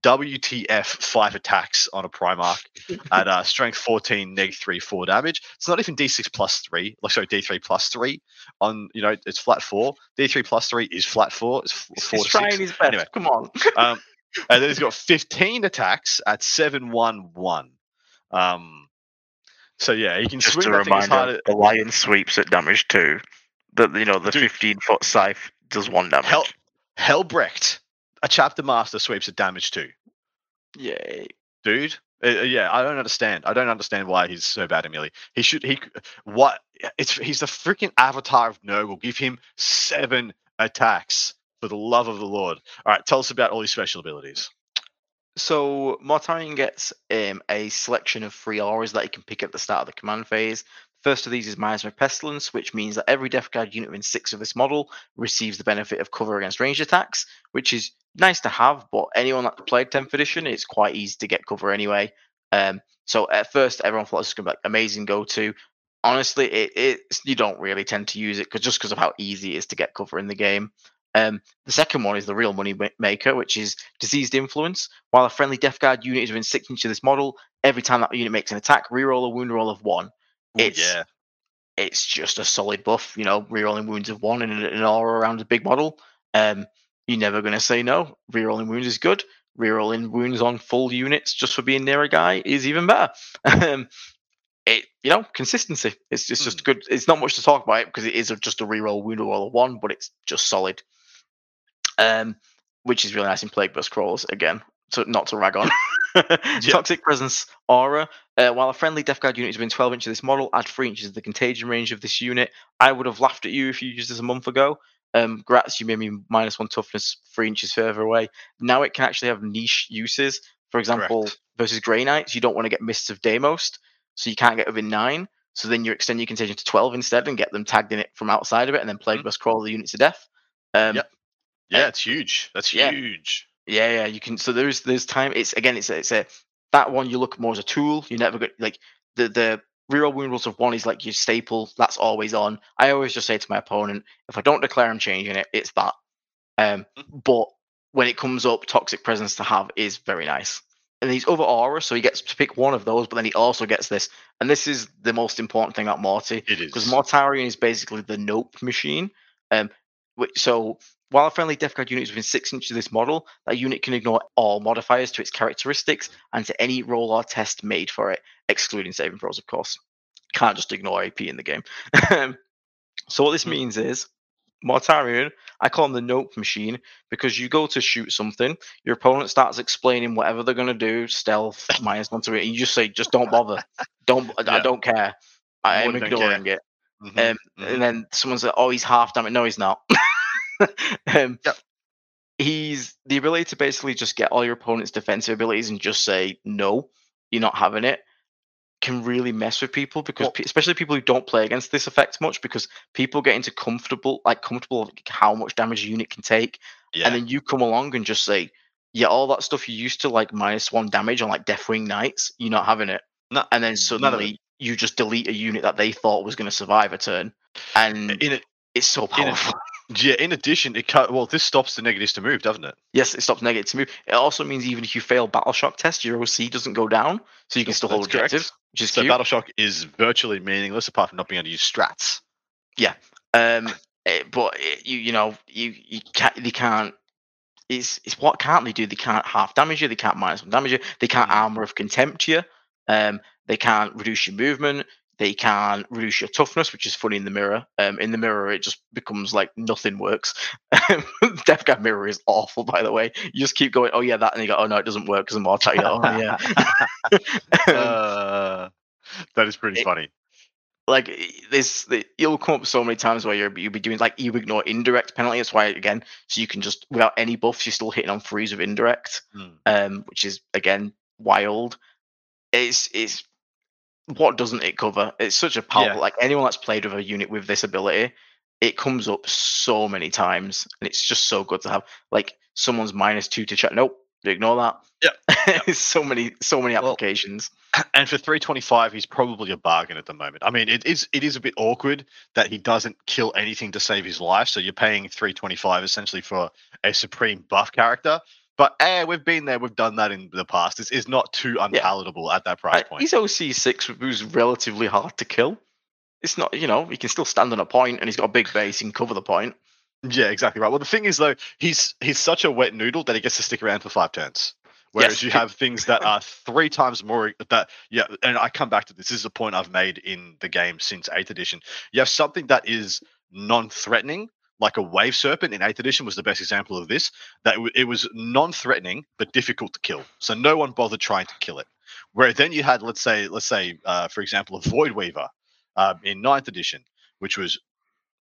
WTF five attacks on a Primarch at uh, strength 14, neg 3, 4 damage. It's not even D6 plus 3, like, sorry, D3 plus 3 on, you know, it's flat 4. D3 plus 3 is flat 4. It's 4 he's to trying 6. His best. Anyway, come on. um, and then he's got 15 attacks at 7, 1, 1. Um, so, yeah, he can Just swing a reminder, hard the Lion sweeps at damage 2 you know the fifteen foot scythe does one damage. Hel- Helbrecht, a chapter master sweeps a damage too. Yay. Dude, uh, uh, yeah, I don't understand. I don't understand why he's so bad Emily. He should he what it's he's the freaking avatar of Nurgle. Give him seven attacks for the love of the Lord. All right, tell us about all his special abilities. So Mortarion gets um, a selection of three auras that he can pick at the start of the command phase. First of these is Miasma Pestilence, which means that every Death Guard unit within six of this model receives the benefit of cover against ranged attacks, which is nice to have, but anyone that played 10th edition, it's quite easy to get cover anyway. Um, so at first, everyone thought this was going to be like amazing go to. Honestly, it, it's you don't really tend to use it because just because of how easy it is to get cover in the game. Um, the second one is the real money maker, which is diseased influence. While a friendly Death Guard unit is within six inches of this model, every time that unit makes an attack, reroll a wound roll of one. It's- yeah, It's just a solid buff, you know, rerolling wounds of one and an aura around a big model. Um, you're never going to say no. Rerolling wounds is good. rerolling wounds on full units just for being near a guy is even better. Um, it you know consistency. It's, it's just Mm. good. It's not much to talk about because it is a, just a reroll wound roll of one, but it's just solid. Um, which is really nice in Plague Burst crawls again. So not to rag on. Toxic presence aura. Uh, while a friendly Death Guard unit is within 12 inches of this model, add 3 inches of the contagion range of this unit. I would have laughed at you if you used this a month ago. Um, Gratz, you made me minus one toughness 3 inches further away. Now it can actually have niche uses. For example, Correct. versus Grey Knights, you don't want to get Mists of Deimos, so you can't get within 9. So then you extend your contagion to 12 instead and get them tagged in it from outside of it, and then Plague Mhm. Burst crawl the unit to death. Um, Yep. Yeah, it's huge. That's Yeah. huge. Yeah, yeah, you can. So there's there's time. It's again, it's a, it's a that one you look more as a tool. You never get like the the reroll wound rolls of one is like your staple. That's always on. I always just say to my opponent, if I don't declare I'm changing it, it's that. Um, but when it comes up, toxic presence to have is very nice. And he's other aura, so he gets to pick one of those, but then he also gets this. And this is the most important thing about Morty It is. because Mortarion is basically the nope machine. Um, which, so while a friendly Death Guard unit is within six inches of this model, that unit can ignore all modifiers to its characteristics and to any roll or test made for it, excluding saving throws, of course. Can't just ignore AP in the game. So what this Hmm. means is Mortarion, I call him the nope machine because you go to shoot something, your opponent starts explaining whatever they're gonna do, stealth, minus one to it, and you just say, just don't bother. Don't I don't care. I am More than don't ignoring it. Mhm, Um, mhm. and then someone's like, "Oh, he's half damage." No, he's not. um, Yep. He's the ability to basically just get all your opponent's defensive abilities and just say no, you're not having it. Can really mess with people because, Well- pe- especially people who don't play against this effect much, because people get into comfortable, like comfortable, how much damage a unit can take, yeah. and then you come along and just say, "Yeah, all that stuff you used to like minus one damage on like Deathwing Knights, you're not having it." No, and then none of it. suddenly you just delete a unit that they thought was going to survive a turn, and it, it's so a- powerful. Yeah. In addition, it cut. Well, this stops the negatives to move, doesn't it? yes, it stops negative to move. It also means even if you fail battle shock test, your OC doesn't go down, so you can still hold That's correct. objectives, which is So cute. battle shock is virtually meaningless apart from not being able to use strats. Yeah, um, eh, but it, you you know you you can't they can't. It's, it's what can't they do? They can't half damage you. They can't minus one damage you. They can't Mhm. armor of contempt you. Um, they can't reduce your movement. They can reduce your toughness, which is funny in the mirror. Um, in the mirror, it just becomes like nothing works. Death mirror is awful, by the way. You just keep going, oh yeah, that, and you go, oh no, it doesn't work because I'm more tight. Oh yeah. Um, uh, that is pretty it- funny. like this the, it'll come up so many times where you're, you'll be doing like you ignore indirect penalty that's why again so you can just without any buffs you're still hitting on freeze with indirect Hmm. um which is again wild it's it's what doesn't it cover it's such a powerful Yeah. like anyone that's played with a unit with this ability it comes up so many times and it's just so good to have like someone's minus two to check nope ignore that Yeah, Yep, so many so many Well, applications And for 325, he's probably a bargain at the moment. I mean, it is it is a bit awkward that he doesn't kill anything to save his life. So you're paying 325 essentially for a supreme buff character. But eh, we've been there, we've done that in the past. It's, it's not too unpalatable at that price Uh, point. He's OC six, who's relatively hard to kill. It's not, you know, he can still stand on a point, and he's got a big base. He can cover the point. Yeah, exactly right. Well, the thing is though, he's he's such a wet noodle that he gets to stick around for five turns. Whereas Yes. you have things that are three times more that yeah, and I come back to this. This is a point I've made in the game since eighth edition. You have something that is non-threatening, like a wave serpent in eighth edition was the best example of this. That it was non-threatening but difficult to kill, so no one bothered trying to kill it. Where then you had, let's say, let's say, uh, for example, a void weaver um, in ninth edition, which was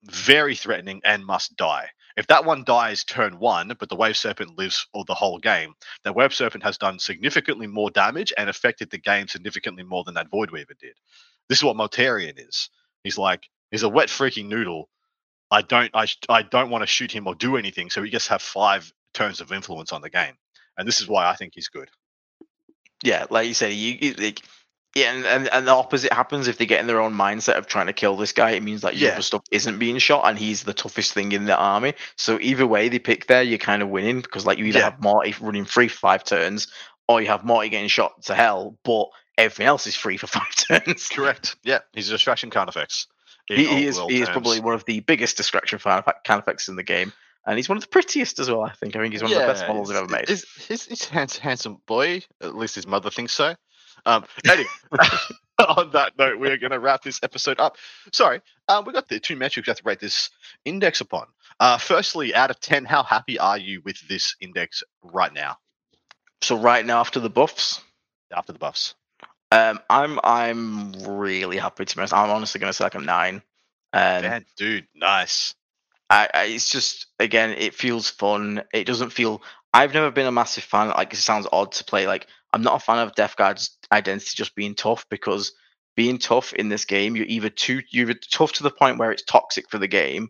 very threatening and must die. If that one dies turn one, but the wave serpent lives all the whole game, the wave serpent has done significantly more damage and affected the game significantly more than that void weaver did. This is what Mortarion is. He's like he's a wet freaking noodle. I don't I, I don't want to shoot him or do anything, so we just have five turns of influence on the game, and this is why I think he's good. Yeah, like you said, you, you like, yeah, and, and and the opposite happens if they get in their own mindset of trying to kill this guy. It means that your Yeah. other stuff isn't being shot, and he's the toughest thing in the army. So either way they pick there, you're kind of winning because like you either Yeah. have Morty running free for five turns, or you have Morty getting shot to hell, but everything else is free for five turns. Correct. Yeah, he's a distraction Carnifex. in He, he is, he is probably one of the biggest distraction fan kind effects in the game. and he's one of the prettiest as well. I think. I think he's one of the best models I've ever made. He's, he's, he's a handsome boy. At least his mother thinks so. Um, anyway, on that note, we're going to wrap this episode up. Sorry, um, we got the two metrics we have to rate this index upon. Uh, firstly, out of 10, how happy are you with this index right now? So right now, after the buffs, After the buffs. Um, I'm I'm really happy to be honest. I'm honestly going to say like a nine. Um, Man, dude, nice. I, I, it's just again, it feels fun. It doesn't feel. I've never been a massive fan. Like it sounds odd to play. Like I'm not a fan of Death Guard's identity just being tough because being tough in this game, you're either too you're tough to the point where it's toxic for the game,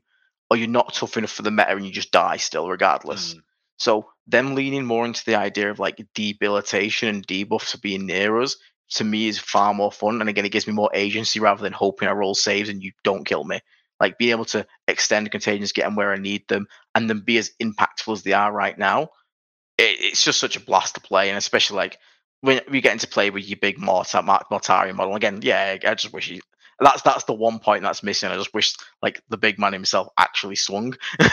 or you're not tough enough for the meta and you just die still, regardless. Mm. So them leaning more into the idea of like debilitation and debuffs being near us to me is far more fun. And again, it gives me more agency rather than hoping I roll saves and you don't kill me. Like being able to extend contagions, get them where I need them, and then be as impactful as they are right now. It, it's just such a blast to play, and especially like when we get into play with your big Mortar, Mortari model again. Yeah, I just wish he. That's that's the one point that's missing. I just wish like the big man himself actually swung.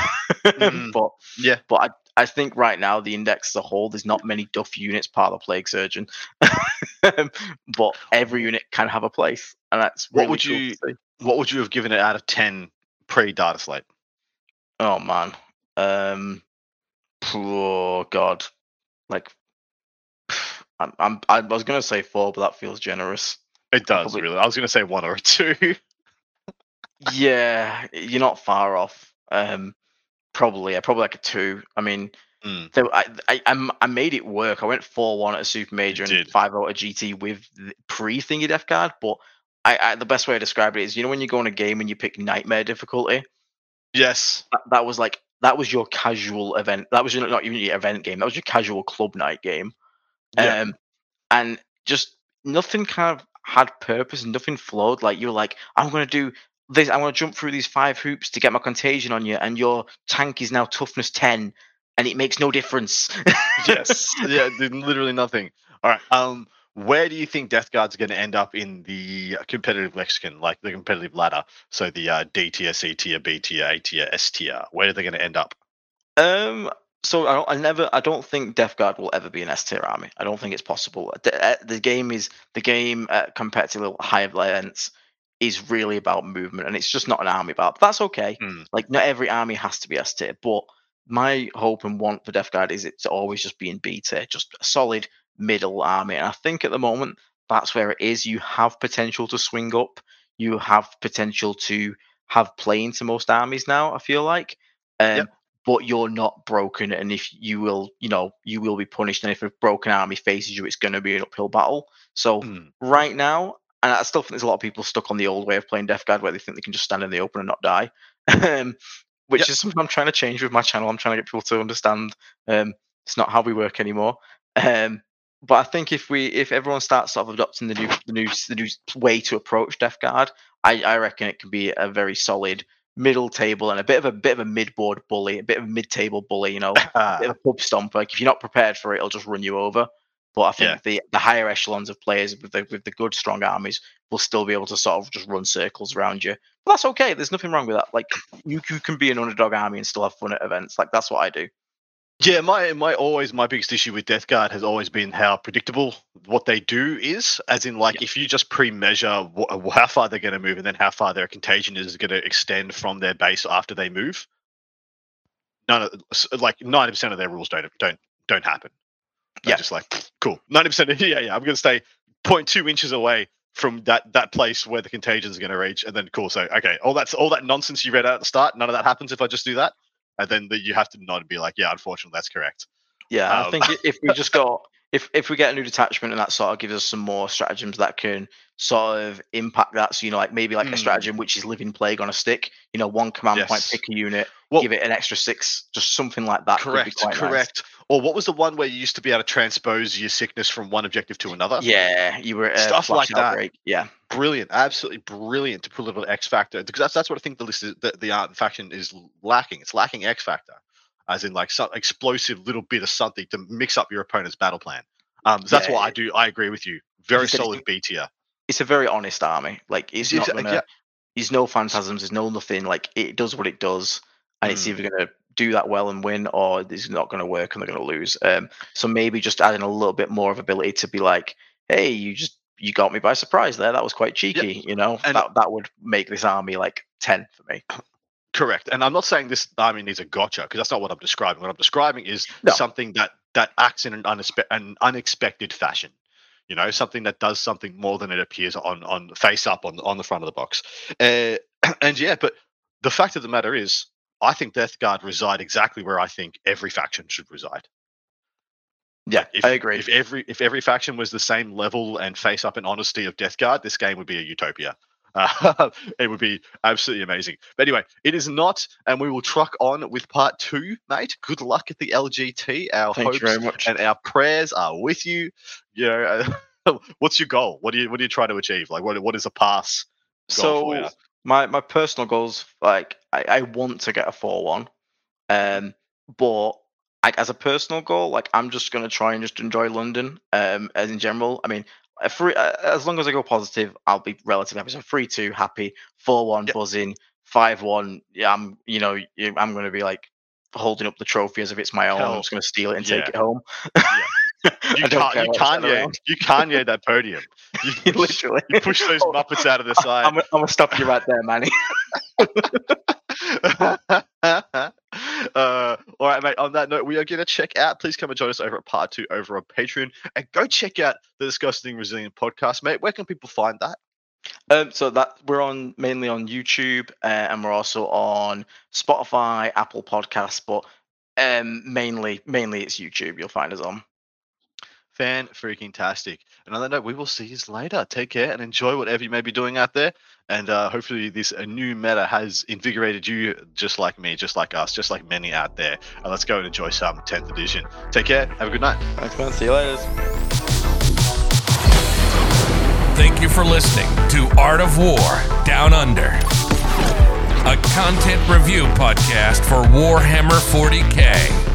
Mhm. but Yeah. but I, I think right now the index as a whole, there's not many duff units part of the plague surgeon, but every unit can have a place, and that's What would cool you- What would you have given it out of 10 pre data slate? Oh man, um, oh god, like I'm, I'm I was gonna say four, but that feels generous. It does, Probably- really. I was going to say one or a two. Yeah, you're not far off. Um, probably, yeah, probably like a two. I mean, Mm. there, I, I, I made it work. I went four one at a super major and five out at GT with pre thingy Death Guard. But I, I, the best way to describe it is, you know, when you go in a game and you pick nightmare difficulty, Yes. that, that was like that was your casual event. That was your, not even your event game. That was your casual club night game. Yeah. Um, and just nothing kind of had purpose. Nothing flowed. Like you were like, I'm gonna do this. I'm gonna jump through these five hoops to get my contagion on you, and your tank is now toughness ten, and it makes no difference. yes. yeah, literally nothing. All right. Um, where do you think Death Guard's going to end up in the competitive lexicon, like the competitive ladder? So the uh, D tier, C tier, B tier, A tier, S tier. Where are they going to end up? Um. So I, don't, I never. I don't think Death Guard will ever be an S tier army. I don't think it's possible. The, uh, the game is the game to the higher events is really about movement, and it's just not an army battle. But that's okay. Hmm. Like not every army has to be S tier, but my hope and want for Death Guard is it to always just be in B tier, just a solid middle army. And I think at the moment that's where it is. You have potential to swing up. You have potential to have play into most armies now. I feel like. Um, Yep. But you're not broken, and if you will, you know, you will be punished. And if a broken army faces you, it's going to be an uphill battle. So Hmm. right now, and I still think there's a lot of people stuck on the old way of playing Death Guard, where they think they can just stand in the open and not die. um, which Yep. is something I'm trying to change with my channel. I'm trying to get people to understand um, it's not how we work anymore. Um, but I think if we, if everyone starts sort of adopting the new, the new, the new way to approach Death Guard, I, I reckon it can be a very solid middle table and a bit of a bit of a mid board bully, a bit of a mid table bully. You know, a bit of a pub stomp. Like if you're not prepared for it, it'll just run you over. But I think Yeah. the the higher echelons of players with the with the good strong armies will still be able to sort of just run circles around you. But that's okay. There's nothing wrong with that. Like you, you can be an underdog army and still have fun at events. Like that's what I do. Yeah, my my always my biggest issue with Death Guard has always been how predictable what they do is. As in, like, if you just pre-measure wh- how far they're going to move and then how far their contagion is going to extend from their base after they move, none of like ninety percent of their rules don't don't don't happen. Yeah. just like cool. Ninety percent. Yeah, yeah. I'm going to stay 0.2 inches away from that that place where the contagion is going to reach, and then cool. So okay, all that's all that nonsense you read out at the start. None of that happens if I just do that, and then the, you have to nod and be like, yeah, unfortunately, that's correct. Yeah, I Um, think if we just got if if we get a new detachment and that sort of gives us some more stratagems that can sort of impact that. So you know, like maybe like a Mm. stratagem which is living plague on a stick. You know, one command point, pick a unit, Well- give it an extra six, just something like that. could be Correct, nice. correct. Or what was the one where you used to be able to transpose your sickness from one objective to another? Yeah, you were uh, Stuff like that. Yeah, brilliant, absolutely brilliant to put a little X factor because that's that's what I think the list is, the the art faction is lacking. It's lacking X factor, as in like some explosive little bit of something to mix up your opponent's battle plan. Um, so that's Yeah, why I do. I agree with you. Very it's- solid B tier. it's a very honest army. Like it's It's- not gonna. yeah. There's no phantasms. There's no nothing. Like it does what it does, and it's Mm. either gonna do that well and win, or it's not going to work and they're going to lose. Um, so maybe just adding a little bit more of ability to be like, hey, you just you got me by surprise there. That was quite cheeky. You know, And- that that would make this army like ten for me. Correct. And I'm not saying this army needs a gotcha because that's not what I'm describing. What I'm describing is No. something that that acts in an, an unexpected fashion. You know, something that does something more than it appears on on face up on on the front of the box. Uh, and yeah, but the fact of the matter is, I think Death Guard reside exactly where I think every faction should reside. Yeah, If, I agree. If every if every faction was the same level and face up and honesty of Death Guard, this game would be a utopia. Uh, it would be absolutely amazing. But anyway, it is not, and we will truck on with part two, mate. Good luck at the LGT. Our Thank hopes very much. and our prayers are with you. You know, uh, what's your goal? What do you what do you try to achieve? Like, what what is a pass? goal for so my my personal goals, like I, I want to get a four one, um, but like as a personal goal, like I'm just gonna try and just enjoy London, um, as in general. I mean, a as long as I go positive, I'll be relatively happy. So three two happy, four one Yep. buzzing, five one. Yeah, I'm you know I'm gonna be like holding up the trophy as if it's my own. I'm just gonna steal it and yeah. take it home. You can't you yeah you can't yeah that podium. You push, Literally. you push those muppets out of the side. I'm, gonna- I'm gonna stop you right there, Manny. uh, all right, mate. On that note, we are going to check out. Please come and join us over at part two over on Patreon and go check out the Disgusting Resilient podcast, mate. Where can people find that? Um, so that we're on mainly on YouTube, uh, and we're also on Spotify, Apple Podcasts, but um, mainly mainly it's YouTube. You'll find us on. Fan freaking tastic. And on that note, we will see you later. Take care and enjoy whatever you may be doing out there. And uh, hopefully, this uh, new meta has invigorated you just like me, just like us, just like many out there. And let's go and enjoy some 10th edition. Take care. Have a good night. Thanks, man. See you later. Thank you for listening to Art of War Down Under, a content review podcast for Warhammer 40k,